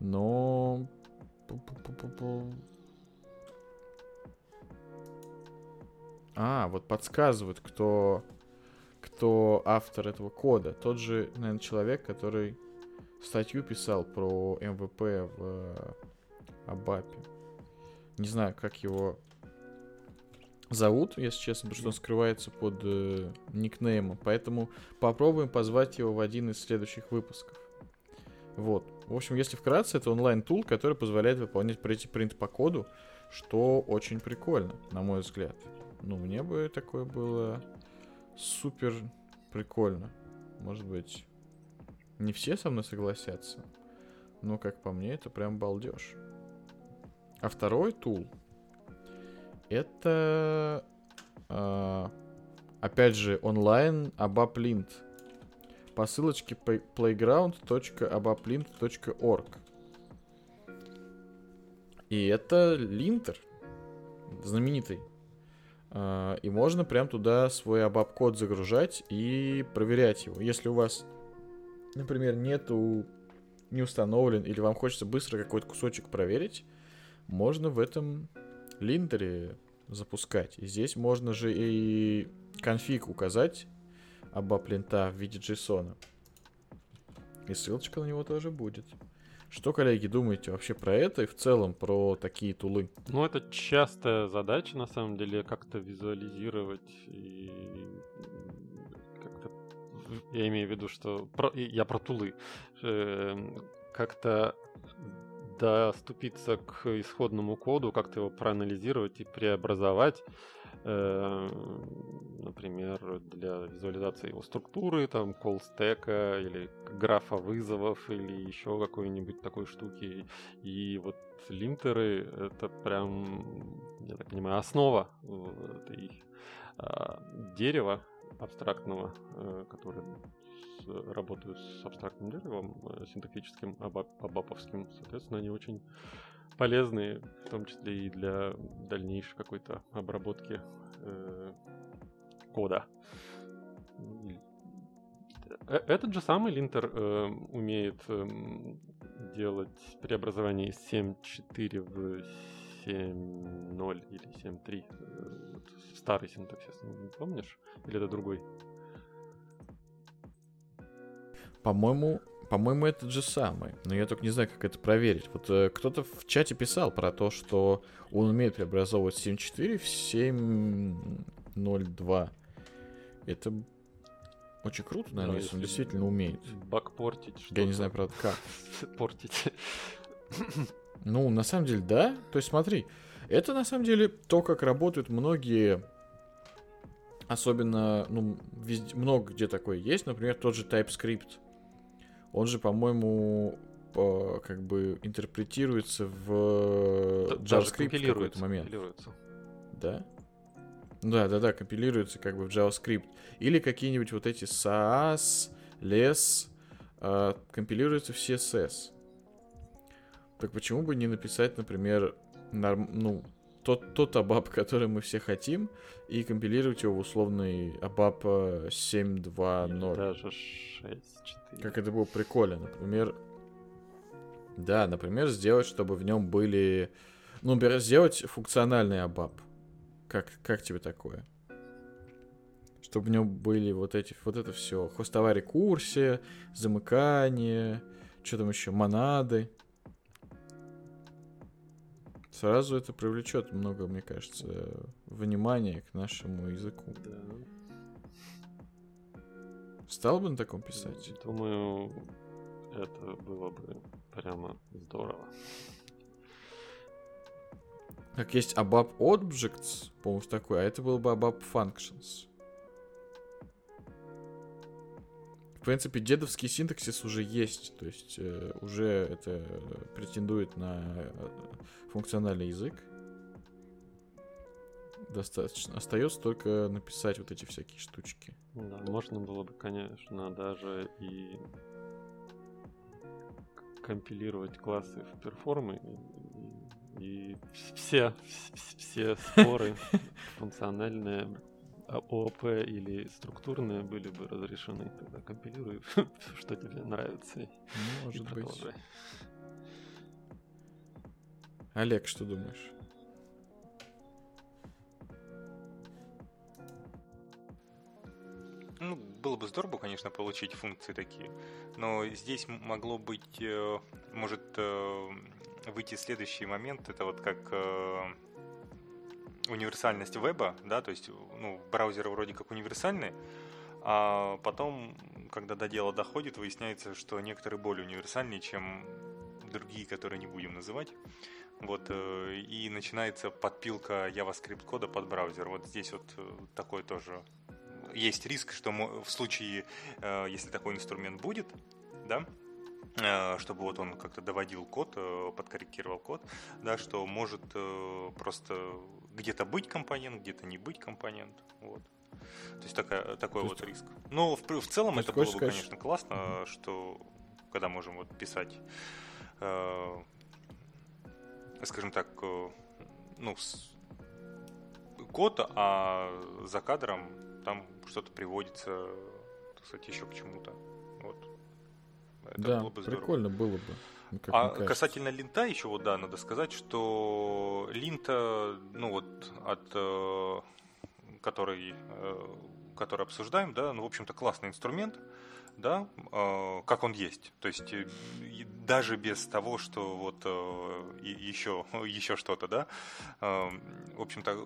Но... А, вот подсказывают, кто, кто автор этого кода. Тот же, наверное, человек, который статью писал про MVP в э, Абапе. Не знаю, как его зовут, если честно, потому что он скрывается под э, никнеймом. Поэтому попробуем позвать его в один из следующих выпусков. Вот. В общем, если вкратце, это онлайн-тул, который позволяет выполнять Pretty Print по коду, что очень прикольно, на мой взгляд. Ну, мне бы такое было супер прикольно. Может быть, не все со мной согласятся, но, как по мне, это прям балдеж. А второй тул это а, опять же онлайн abaplint по ссылочке playground.abaplint.org. И это линтер знаменитый. А, И можно прям туда свой абап код загружать и проверять его. Если у вас, например, нету не установлен или вам хочется быстро какой-то кусочек проверить, можно в этом линтере запускать. И здесь можно же и конфиг указать абаплинта в виде JSON. И ссылочка на него тоже будет. Что, коллеги, думаете вообще про это и в целом про такие тулы? Ну, это частая задача, на самом деле, как-то визуализировать и как-то... Я имею в виду, что... про- Я про тулы. Эм, Как-то доступиться к исходному коду, как-то его проанализировать и преобразовать. Эм, Например, для визуализации его структуры, там, call стека или графа вызовов или еще какой-нибудь такой штуки. И вот линтеры — это прям, я так понимаю, основа этой а, дерева абстрактного, э, которое работают с абстрактным деревом, э, синтактическим, аба- абаповским. Соответственно, они очень полезные, в том числе и для дальнейшей какой-то обработки э, кода. Э- Этот же самый линтер э, умеет эм, делать преобразование из 7.4 в 7.0 или 7.3. Э, Старый синтаксис, не помнишь? Или это другой? По-моему, по-моему, это же самый. Но я только не знаю, как это проверить. Вот э, кто-то в чате писал про то, что он умеет преобразовывать 7.4 в 7.02. Это очень круто, наверное, Ну, если он действительно умеет. Баг портить Я не знаю, правда, как. Портить. Ну, на самом деле, да. То есть, смотри, это на самом деле то, как работают многие, особенно, ну, везде, много где такое есть. Например, тот же TypeScript. Он же, по-моему, по- как бы интерпретируется в Д- даже JavaScript в какой-то момент. Да? Да, да, да, компилируется как бы в JavaScript. Или какие-нибудь вот эти SaaS, LESS, а, компилируются в CSS. Так почему бы не написать, например, норм- ну, тот, тот ABAP, который мы все хотим, и компилировать его в условный Или 7.2.0. Даже 6.4. Как это было прикольно. Например, да, например, сделать, чтобы в нем были... Ну, например, сделать функциональный ABAP. Как, как тебе такое? Чтобы в нем были вот эти, вот это все. Хвостовая рекурсия, замыкание, что там еще, монады. Сразу это привлечет много, мне кажется, внимания к нашему языку. Да. Стал бы на таком писать? Думаю, это было бы прямо здорово. Как есть ABAP Objects, по-моему, такой, а это был бы ABAP Functions. Принципе, дедовский синтаксис уже есть, то есть э, уже это претендует на э, функциональный язык. Достаточно. Остается только написать вот эти всякие штучки. Да, можно было бы, конечно, даже и компилировать классы в перформы и, и все, вс- все споры функциональные ООП или структурные были бы разрешены. Тогда компилируй, что тебе нравится, и Может быть. продолжай. Олег, что думаешь? Ну, было бы здорово, конечно, получить функции такие, но здесь могло быть, э, может э, выйти следующий момент, это вот как э, универсальность веба, да, то есть, ну, браузеры вроде как универсальны, а потом, когда до дела доходит, выясняется, что некоторые более универсальнее, чем другие, которые не будем называть. Вот, э, и начинается подпилка JavaScript кода под браузер. Вот здесь вот э, такой тоже есть риск, что в случае, э, если такой инструмент будет, да, чтобы вот он как-то доводил код, подкорректировал код, да, что может просто где-то быть компонент, где-то не быть компонент, вот. То есть такая, такой То вот есть- риск. Но в, в целом это было бы, сказать, конечно, классно, что когда можем вот писать, э, скажем так, э, ну, с- код, а за кадром там что-то приводится, так сказать, еще к чему-то. Вот. Это да, было бы здорово. прикольно было бы. Ну, как А касательно линта еще вот да, надо сказать, что линта, ну вот от э, который, э, который обсуждаем, да, ну в общем-то классный инструмент, да, э, как он есть. То есть э, даже без того, что вот э, еще еще что-то, да, э, в общем-то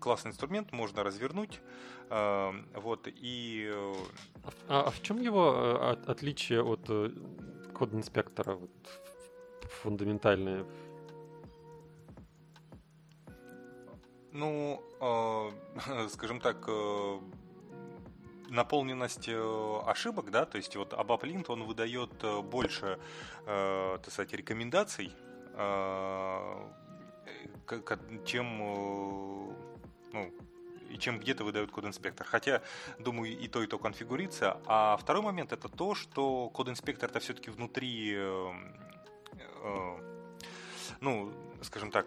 классный инструмент можно развернуть, э, вот и э, А, в- а- а в чем его э, от- отличие от э, код-инспектора вот, фундаментальное? Ну, э, скажем так, э, наполненность э, ошибок, да, то есть вот ABAP он выдает э, больше, э, так сказать, рекомендаций, э, чем, э, ну, и чем где-то выдает код-инспектор. Хотя, думаю, и то, и то конфигурится. А второй момент это то, что код-инспектор это все-таки внутри ну, скажем так,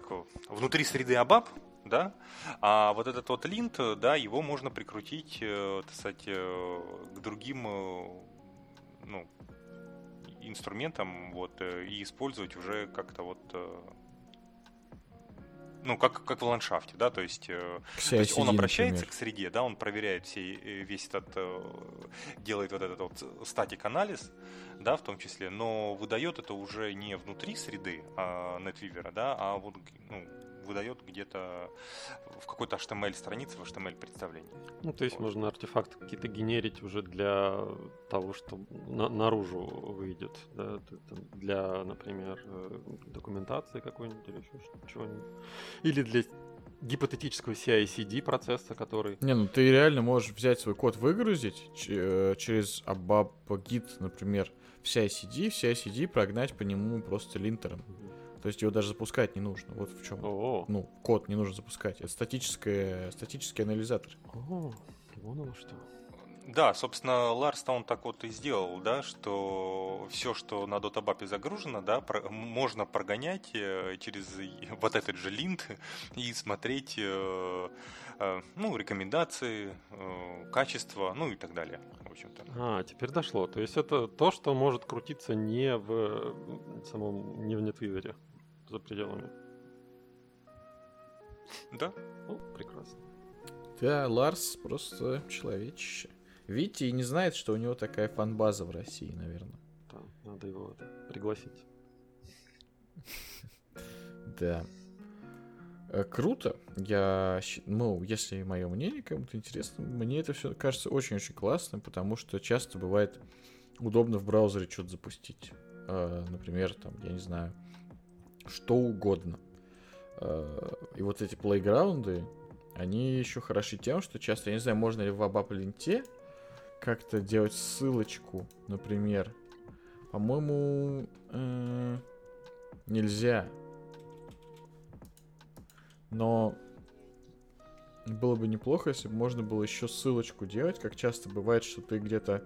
внутри среды ABAP, да, а вот этот вот линт, да, его можно прикрутить, э, так сказать, э, к другим, э, ну, инструментам, вот, э, и использовать уже как-то вот, э, ну, как, как в ландшафте, да, то есть, э, то есть он обращается например. к среде, да, он проверяет все, э, весь этот, э, делает вот этот вот статик-анализ, да, в том числе, но выдает это уже не внутри среды а, NetWeaver, да, а вот ну, выдает где-то в какой-то HTML странице, в HTML представлении. Ну, то есть Вот. можно артефакты какие-то генерить уже для того, что на- наружу выйдет, да, для, например, э, документации какой-нибудь или еще чего-нибудь. Или для гипотетического CI-CD процесса, который... Не, ну ты реально можешь взять свой код, выгрузить ч- э, через ABAP Git, например, в CI-CD, в CI-CD прогнать по нему просто линтером. То есть его даже запускать не нужно. Вот в чем. О, Ну, код не нужно запускать. Это статическое, статический анализатор. о, вон оно что. Да, собственно, Ларс-то он так вот и сделал, да, что все, что на Дотобапе загружено, да, про- можно прогонять э, через вот этот же линт и смотреть, э, э, ну, рекомендации, э, качество, ну и так далее, в общем-то. А, теперь дошло. То есть это то, что может крутиться не в самом, не в NetWeaver, за пределами. Да, Ну, прекрасно. Да, Ларс просто человечище. Видите, и не знает, что у него такая фан-база в России, наверное. Да, надо его это, пригласить. Да. Э, Круто. Я, ну, если мое мнение кому-то интересно, мне это все кажется очень-очень классным, потому что часто бывает удобно в браузере что-то запустить. Э, Например, там, я не знаю, что угодно. Э, И вот эти плейграунды, они еще хороши тем, что часто, я не знаю, можно ли в ABAP-ленте как-то делать ссылочку, например. По-моему, э, нельзя. Но было бы неплохо, если бы можно было еще ссылочку делать, как часто бывает, что ты где-то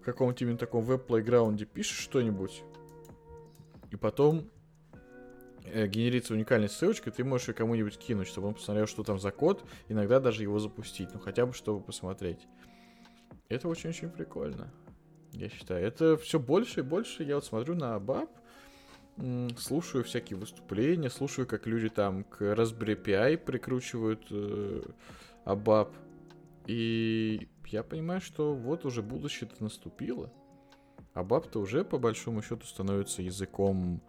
в каком-то именно таком веб-плейграунде пишешь что-нибудь, и потом генерится уникальная ссылочка, ты можешь ее кому-нибудь кинуть, чтобы он посмотрел, что там за код, иногда даже его запустить, ну хотя бы чтобы посмотреть. Это очень-очень прикольно, я считаю. Это все больше и больше, я вот смотрю на м, слушаю всякие выступления, слушаю, как люди там к Raspberry Pi прикручивают э, ABAP, и я понимаю, что вот уже будущее-то наступило. ABAP-то уже по большому счету становится языком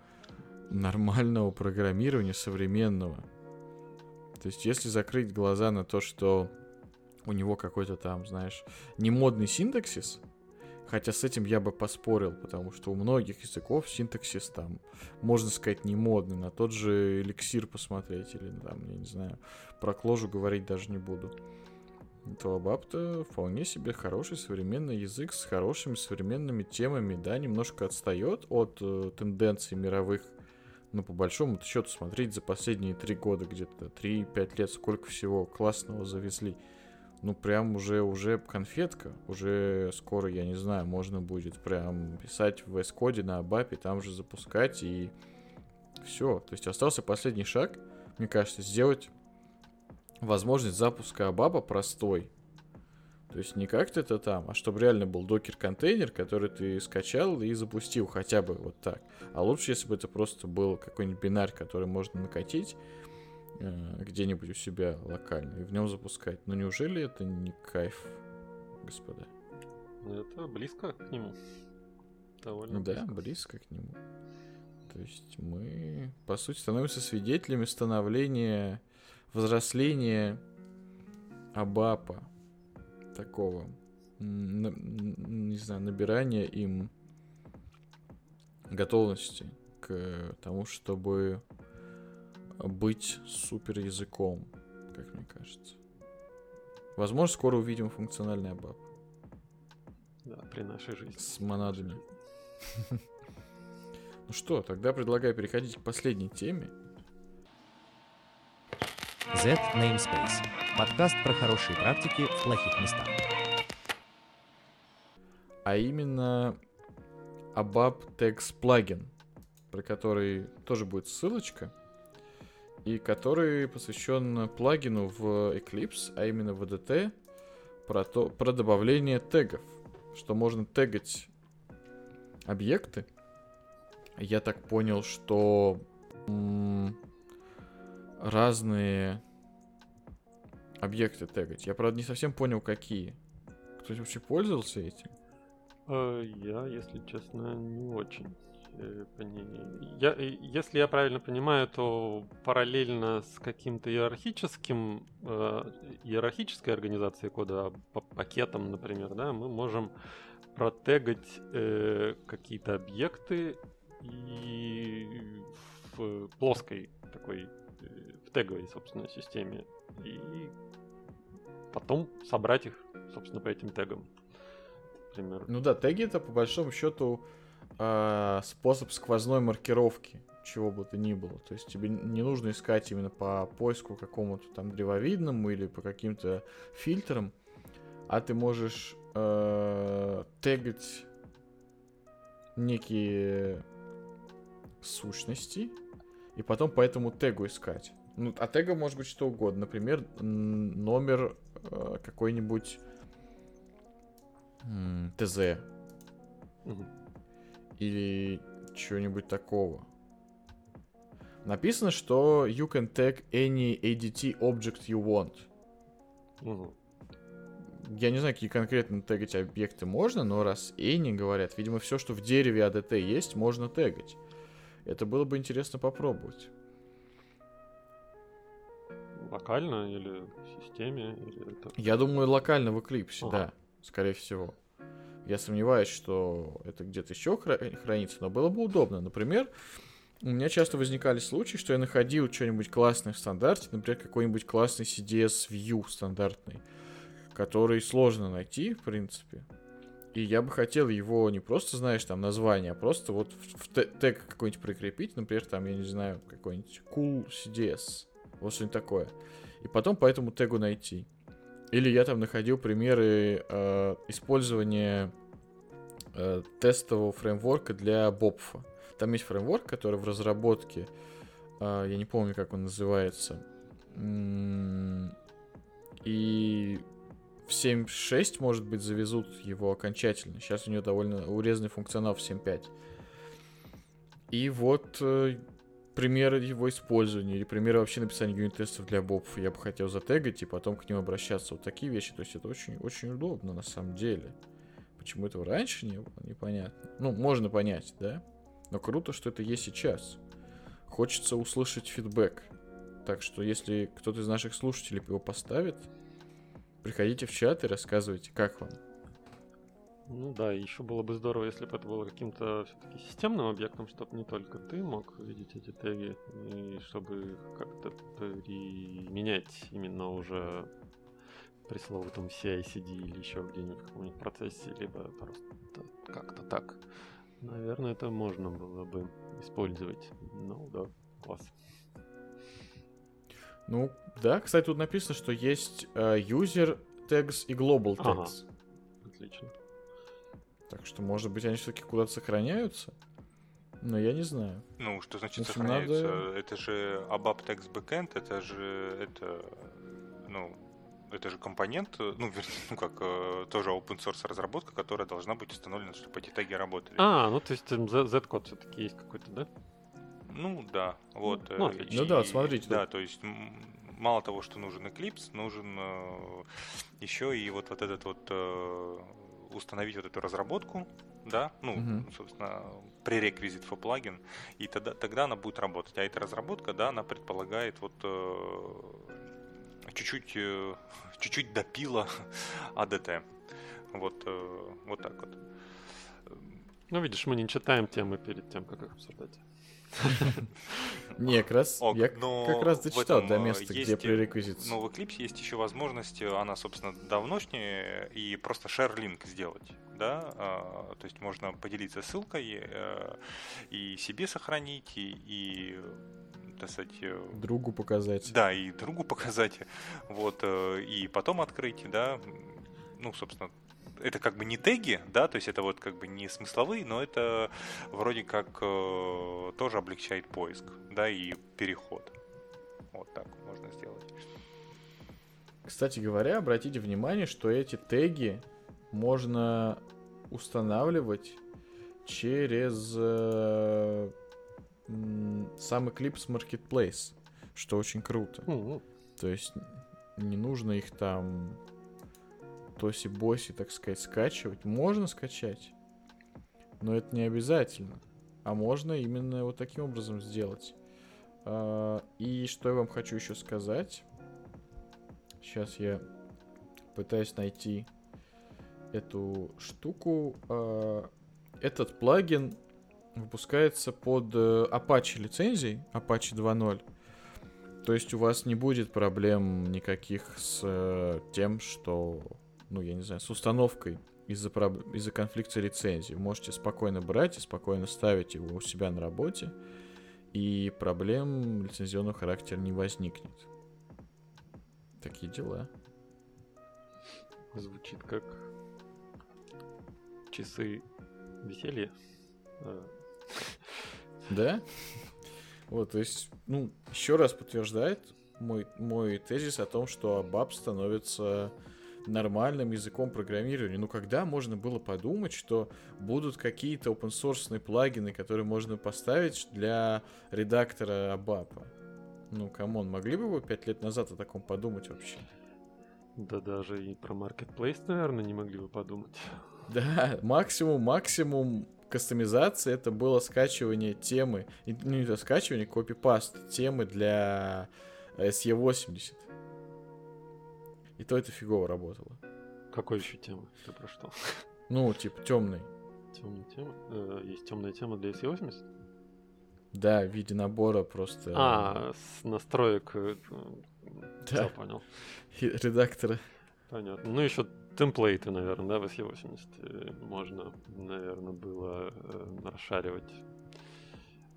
нормального программирования современного. То есть, если закрыть глаза на то, что у него какой-то там, знаешь, не модный синтаксис, хотя с этим я бы поспорил, потому что у многих языков синтаксис там, можно сказать, не модный. На тот же эликсир посмотреть или там, я не знаю, про кложу говорить даже не буду. То ABAP-то вполне себе хороший современный язык с хорошими современными темами, да, немножко отстает от э, тенденций мировых, но по большому счету смотреть за последние три года где-то, 3-5 лет, сколько всего классного завезли. Ну, прям уже, уже конфетка, уже скоро, я не знаю, можно будет прям писать в VS-коде на ABAP, там же запускать и все. То есть остался последний шаг, мне кажется, сделать возможность запуска ABAP простой. То есть не как то это там, а чтобы реально был докер-контейнер, который ты скачал и запустил хотя бы вот так. А лучше, если бы это просто был какой-нибудь бинарь, который можно накатить э, где-нибудь у себя локально и в нем запускать. Но неужели это не кайф, господа? Это близко к нему. Довольно Да, близко. близко к нему. То есть мы, по сути, становимся свидетелями становления, взросления Абапа. Такого, на- не знаю, набирания им готовности к тому, чтобы быть супер языком, как мне кажется. Возможно, скоро увидим функциональный Абап Да, при нашей жизни. с монадами. Ну что, тогда предлагаю переходить к последней теме. Z Namespace. Подкаст про хорошие практики плохих местах. а именно ABAP Text плагин, про который тоже будет ссылочка, и который посвящен плагину в Eclipse, а именно в ADT, про, то, про добавление тегов, что можно тегать объекты. Я так понял, что разные объекты тегать. Я, правда, не совсем понял, какие. Кто-нибудь вообще пользовался этим? Э, Я, если честно, не очень. э, Я, э, если я правильно понимаю, то параллельно с каким-то иерархическим, иерархической организацией кода, по пакетам, например, да, мы можем протегать какие-то объекты и в плоской такой, теговой, собственно, системе. И потом собрать их, собственно, по этим тегам. Например. Ну да, теги это по большому счету э, способ сквозной маркировки чего бы то ни было. То есть тебе не нужно искать именно по поиску какому-то там древовидному или по каким-то фильтрам, а ты можешь э, тегать некие сущности и потом по этому тегу искать. Ну, а тега может быть что угодно. Например, номер э, какой-нибудь м, ТЗ. Угу. Или чего-нибудь такого. Написано, что you can tag any ADT object you want. Угу. Я не знаю, какие конкретно тегать объекты можно, но раз any говорят, видимо, все, что в дереве ADT есть, можно тегать. Это было бы интересно попробовать. Локально или в системе? Или это... Я думаю, локально в Eclipse, ага. да, скорее всего. Я сомневаюсь, что это где-то еще хранится, но было бы удобно. Например, у меня часто возникали случаи, что я находил что-нибудь классное в стандарте, например, какой-нибудь классный CDS View стандартный, который сложно найти, в принципе. И я бы хотел его не просто, знаешь, там название, а просто вот в, в тег какой-нибудь прикрепить, например, там, я не знаю, какой-нибудь cool CDS, вот что-нибудь такое. И потом по этому тегу найти. Или я там находил примеры э, использования э, тестового фреймворка для Бобфа. Там есть фреймворк, который в разработке, э, я не помню, как он называется. И в 7.6, может быть, завезут его окончательно. Сейчас у него довольно урезанный функционал в 7.5. И вот э, примеры его использования или примеры вообще написания юнит-тестов для бобов я бы хотел затегать и потом к ним обращаться. Вот такие вещи. То есть это очень, очень удобно на самом деле. Почему этого раньше не было, непонятно. Ну, можно понять, да? Но круто, что это есть сейчас. Хочется услышать фидбэк. Так что, если кто-то из наших слушателей его поставит, приходите в чат и рассказывайте, как вам. Ну да, еще было бы здорово, если бы это было каким-то все-таки системным объектом, чтобы не только ты мог видеть эти теги, и чтобы как-то применять именно уже пресловутом CI-CD или еще где-нибудь в каком-нибудь процессе, либо просто как-то так. Наверное, это можно было бы использовать. Ну да, класс. Ну, да, кстати, тут написано, что есть uh, user tags и global tags. Ага. Отлично. Так что, может быть, они все-таки куда-то сохраняются? Но я не знаю. Ну, что значит Если сохраняются? Надо... Это же ABAP Text Backend, это же это, ну, это же компонент, ну, вернее, ну как, э, тоже open source разработка, которая должна быть установлена, чтобы эти теги работали. А, ну то есть Z-код все-таки есть какой-то, да? Ну да, вот. Ну, э, и, ну да, смотрите. Да, то есть мало того, что нужен Eclipse, нужен э, еще и вот, вот этот вот э, установить вот эту разработку, да, ну, uh-huh. собственно, пререквизит for плагин, и тогда, тогда она будет работать. А эта разработка, да, она предполагает вот э, чуть-чуть, э, чуть-чуть допила ADT. Вот, э, вот так вот. Ну, видишь, мы не читаем темы перед тем, как их обсуждать. Не, как раз Ок, я как раз зачитал до места, где пререквизит. Но в Eclipse есть еще возможность, она, собственно, давношняя, и просто share link сделать. Да? А, то есть можно поделиться ссылкой э, и себе сохранить, и, и так сказать... Э, другу показать. Да, и другу показать. Вот, э, и потом открыть, да. Ну, собственно, это как бы не теги, да, то есть это вот как бы не смысловые, но это вроде как э, тоже облегчает поиск, да, и переход. Вот так можно сделать. Кстати говоря, обратите внимание, что эти теги можно устанавливать через э, сам Eclipse Marketplace, что очень круто. Mm-hmm. То есть не нужно их там тоси-боси, так сказать, скачивать. Можно скачать, но это не обязательно. А можно именно вот таким образом сделать. А, и что я вам хочу еще сказать. Сейчас я пытаюсь найти эту штуку. А, этот плагин выпускается под э, Apache лицензией, Apache 2.0. То есть у вас не будет проблем никаких с э, тем, что, ну, я не знаю, с установкой из-за проб- из-за конфликта лицензий. Вы можете спокойно брать и спокойно ставить его у себя на работе, и проблем лицензионного характера не возникнет. Такие дела. Звучит как часы веселья. Да? Вот, то есть, ну, еще раз подтверждает мой, мой тезис о том, что ABAP становится нормальным языком программирования. Ну, когда можно было подумать, что будут какие-то open source плагины, которые можно поставить для редактора ABAP? Ну, come on, могли бы вы пять лет назад о таком подумать вообще? Да даже и про Marketplace, наверное, не могли бы подумать. Да, максимум, максимум кастомизации это было скачивание темы, ну не то скачивание, копипаст темы для SE80. И то это фигово работало. Какой еще тема? Ты про что? Ну, типа, темный. Темная тема? Э, Есть темная тема для SE80? Да, в виде набора просто А, с настроек. э, Да. Всё, понял. э, редактора. Понятно. Ну, еще темплейты, наверное, да, в SE80 э, можно, наверное, было э, расшаривать.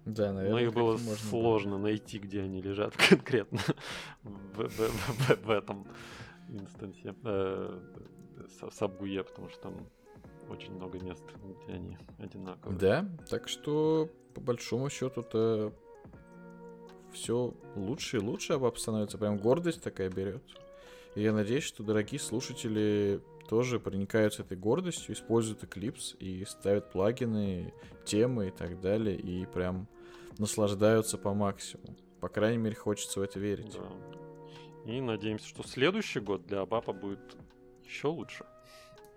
Да, наверное. Но их было сложно найти, где они лежат конкретно в, в- в- в- в этом инстансе э, сабгуе, потому что там очень много мест, где они одинаковые. Да, так что, по большому счету-то, все лучше и лучше ABAP становится. Прям гордость такая берет. И я надеюсь, что дорогие слушатели тоже проникаются этой гордостью, используют Eclipse и ставят плагины, темы и так далее, и прям наслаждаются по максимуму. По крайней мере, хочется в это верить. Да. И надеемся, что следующий год для Абапа будет еще лучше.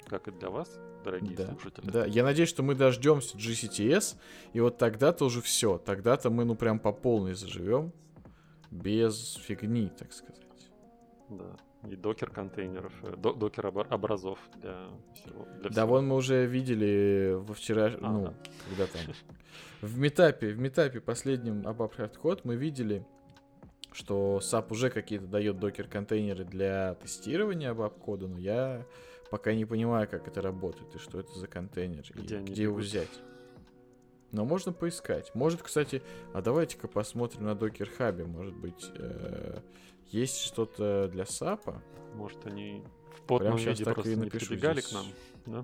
Как и для вас, дорогие Да, слушатели. Да, я надеюсь, что мы дождемся GCTS, и вот тогда-то уже все. Тогда-то мы, ну, прям по полной заживем. Без фигни, так сказать. Да. И докер контейнеров, э, до- докер образов для всего. Для Да, всего. вон мы уже видели во вчера, А, ну, да. когда там, в метапе, в метапе последнем ABAP Hardcode мы видели, что SAP уже какие-то дает докер-контейнеры для тестирования ABAP кода, но я пока не понимаю, как это работает и что это за контейнер, и Где они где его взять. Но можно поискать. Может, кстати, а давайте-ка посмотрим на Docker Hub. Может быть, э, есть что-то для SAP? Может, они в потном щас виде так просто и не напишу прибегали здесь. к нам. Да?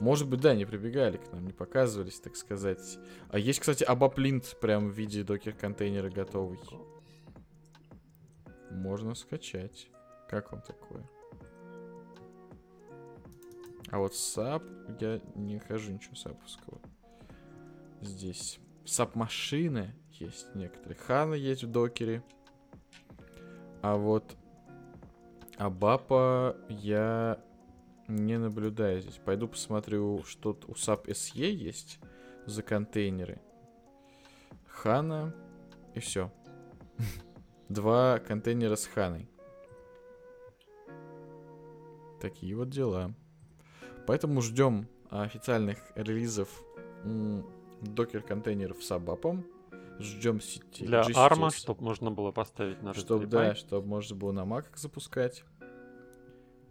Может быть, да, не прибегали к нам, не показывались, так сказать. А есть, кстати, абаплинт прям в виде докер-контейнера готовый. Можно скачать. Как вам такое? А вот SAP, я не нахожу ничего саповского. Здесь SAP-машины есть некоторые. Хана есть в докере. А вот Абапа я не наблюдаю здесь. Пойду посмотрю, что у SAP SE есть за контейнеры. Хана и все. Два контейнера с Ханой. Такие вот дела. Поэтому ждем официальных релизов докер-контейнеров с абапом. Ждем сети. Для арма, чтобы можно было поставить на Чтоб, Raspberry да, чтобы можно было на маках запускать.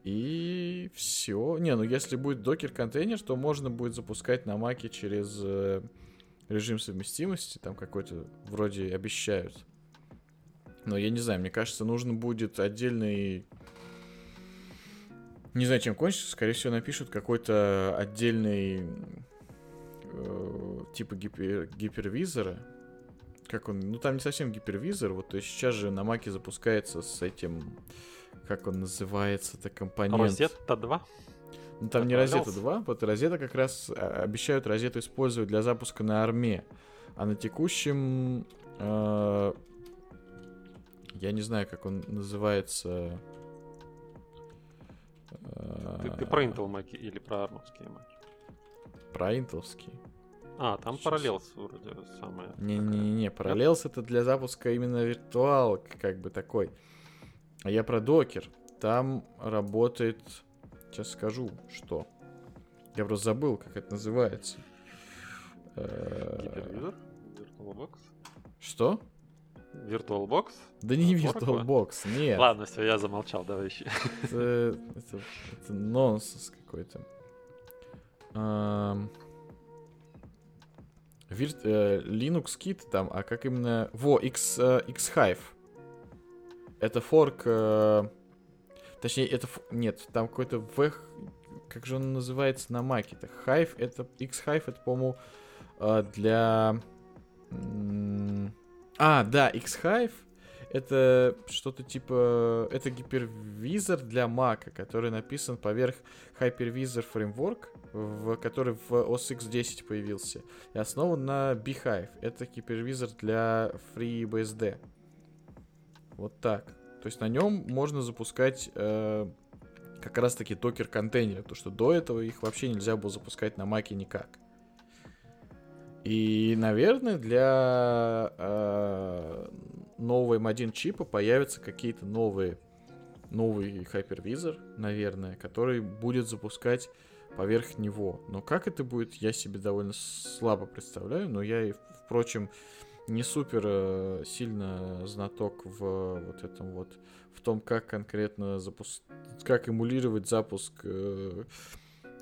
И все. Не, ну если будет докер-контейнер, то можно будет запускать на маке через э, режим совместимости. Там какой-то вроде обещают. Но я не знаю, мне кажется, нужно будет отдельный... Не знаю, чем кончится. Скорее всего, напишут какой-то отдельный э, типа гипер- гипервизора. Как он? Ну, там не совсем гипервизор. Вот, то есть сейчас же на маке запускается с этим... Как он называется-то компонент? Розетта 2. Ну там не? Розета 2, вот Розета как раз а, обещают Розету использовать для запуска на арме. А на текущем... э, я не знаю, как он называется. Ты, ты э, про Intel маки или про армовские маки? Про интеловский. А, там Сейчас. Parallels вроде самое. Не-не-не, Parallels это для запуска именно виртуал, как бы такой. А я про докер. Там работает... Сейчас скажу, что. Я просто забыл, как это называется. Э, Гипервизор? VirtualBox? Что? VirtualBox? Да не? VirtualBox, нет. Ладно, все, я замолчал, давай ищи. Это, это, это нонсенс какой-то. Э, Linux Kit там, а как именно... Во, X, э, X-Hive. Это форк... э, Точнее, это... Нет, там какой-то V... Как же он называется на маке? Это Hive, это... X-Hive, это, по-моему, э, для... А, да, X-Hive это что-то типа... Это гипервизор для Mac, который написан поверх Hypervisor Framework, в, который в OS X 10 появился, и основан на Beehive. Это гипервизор для FreeBSD. Вот так. То есть на нем можно запускать э, как раз-таки докер-контейнеры, потому что до этого их вообще нельзя было запускать на Маке никак. И, наверное, для э, нового M1 чипа появятся какие-то новые новый хайпервизор, наверное, который будет запускать поверх него. Но как это будет, я себе довольно слабо представляю, но я, и, впрочем, не супер э, сильно знаток в вот этом вот, в том, как конкретно запуск... как эмулировать запуск э,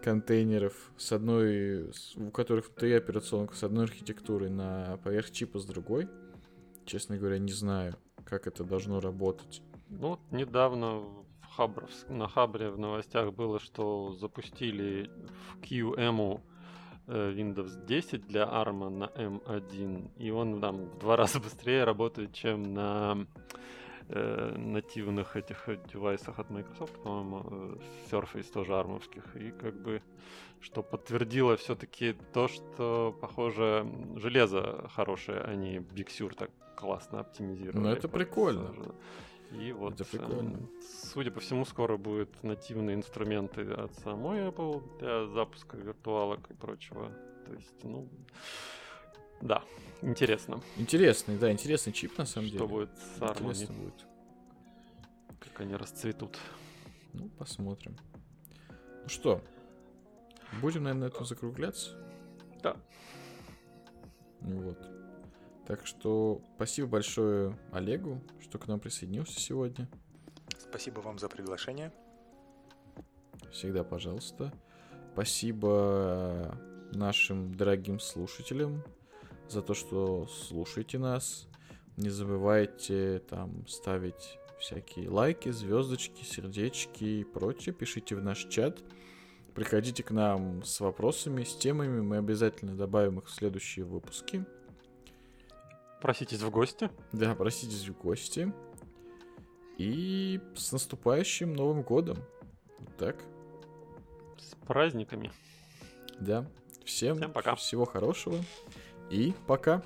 контейнеров с одной, у которых три операционка с одной архитектурой на поверх чипа с другой. Честно говоря, не знаю, как это должно работать. Ну, вот недавно в Хабровск- на Хабре в новостях было, что запустили в QEMU э, Windows 10 для ARM на M1, и он там в два раза быстрее работает, чем на э, нативных этих э, девайсах от Microsoft, по-моему, э, Surface тоже армовских, и как бы что подтвердило все-таки то, что, похоже, железо хорошее, они Big Sur так классно оптимизировали. Ну, это прикольно. сажу. И вот, Это прикольно. эм, судя по всему, скоро будут нативные инструменты от самой Apple для запуска виртуалок и прочего. То есть, ну, да, интересно, Интересный, да, интересный чип на самом что деле. будет с армами, Интересно будет. как они расцветут. Ну, посмотрим. Ну что, будем, наверное, на этом закругляться? Да. Вот. Так что спасибо большое Олегу, что к нам присоединился сегодня. Спасибо вам за приглашение. Всегда пожалуйста. Спасибо нашим дорогим слушателям за то, что слушаете нас. Не забывайте там ставить всякие лайки, звездочки, сердечки и прочее. Пишите в наш чат. Приходите к нам с вопросами, с темами. Мы обязательно добавим их в следующие выпуски. Проситесь в гости. Да, проситесь в гости. И с наступающим Новым годом. Вот так. С праздниками. Да. Всем, Всем пока. всего хорошего. И пока.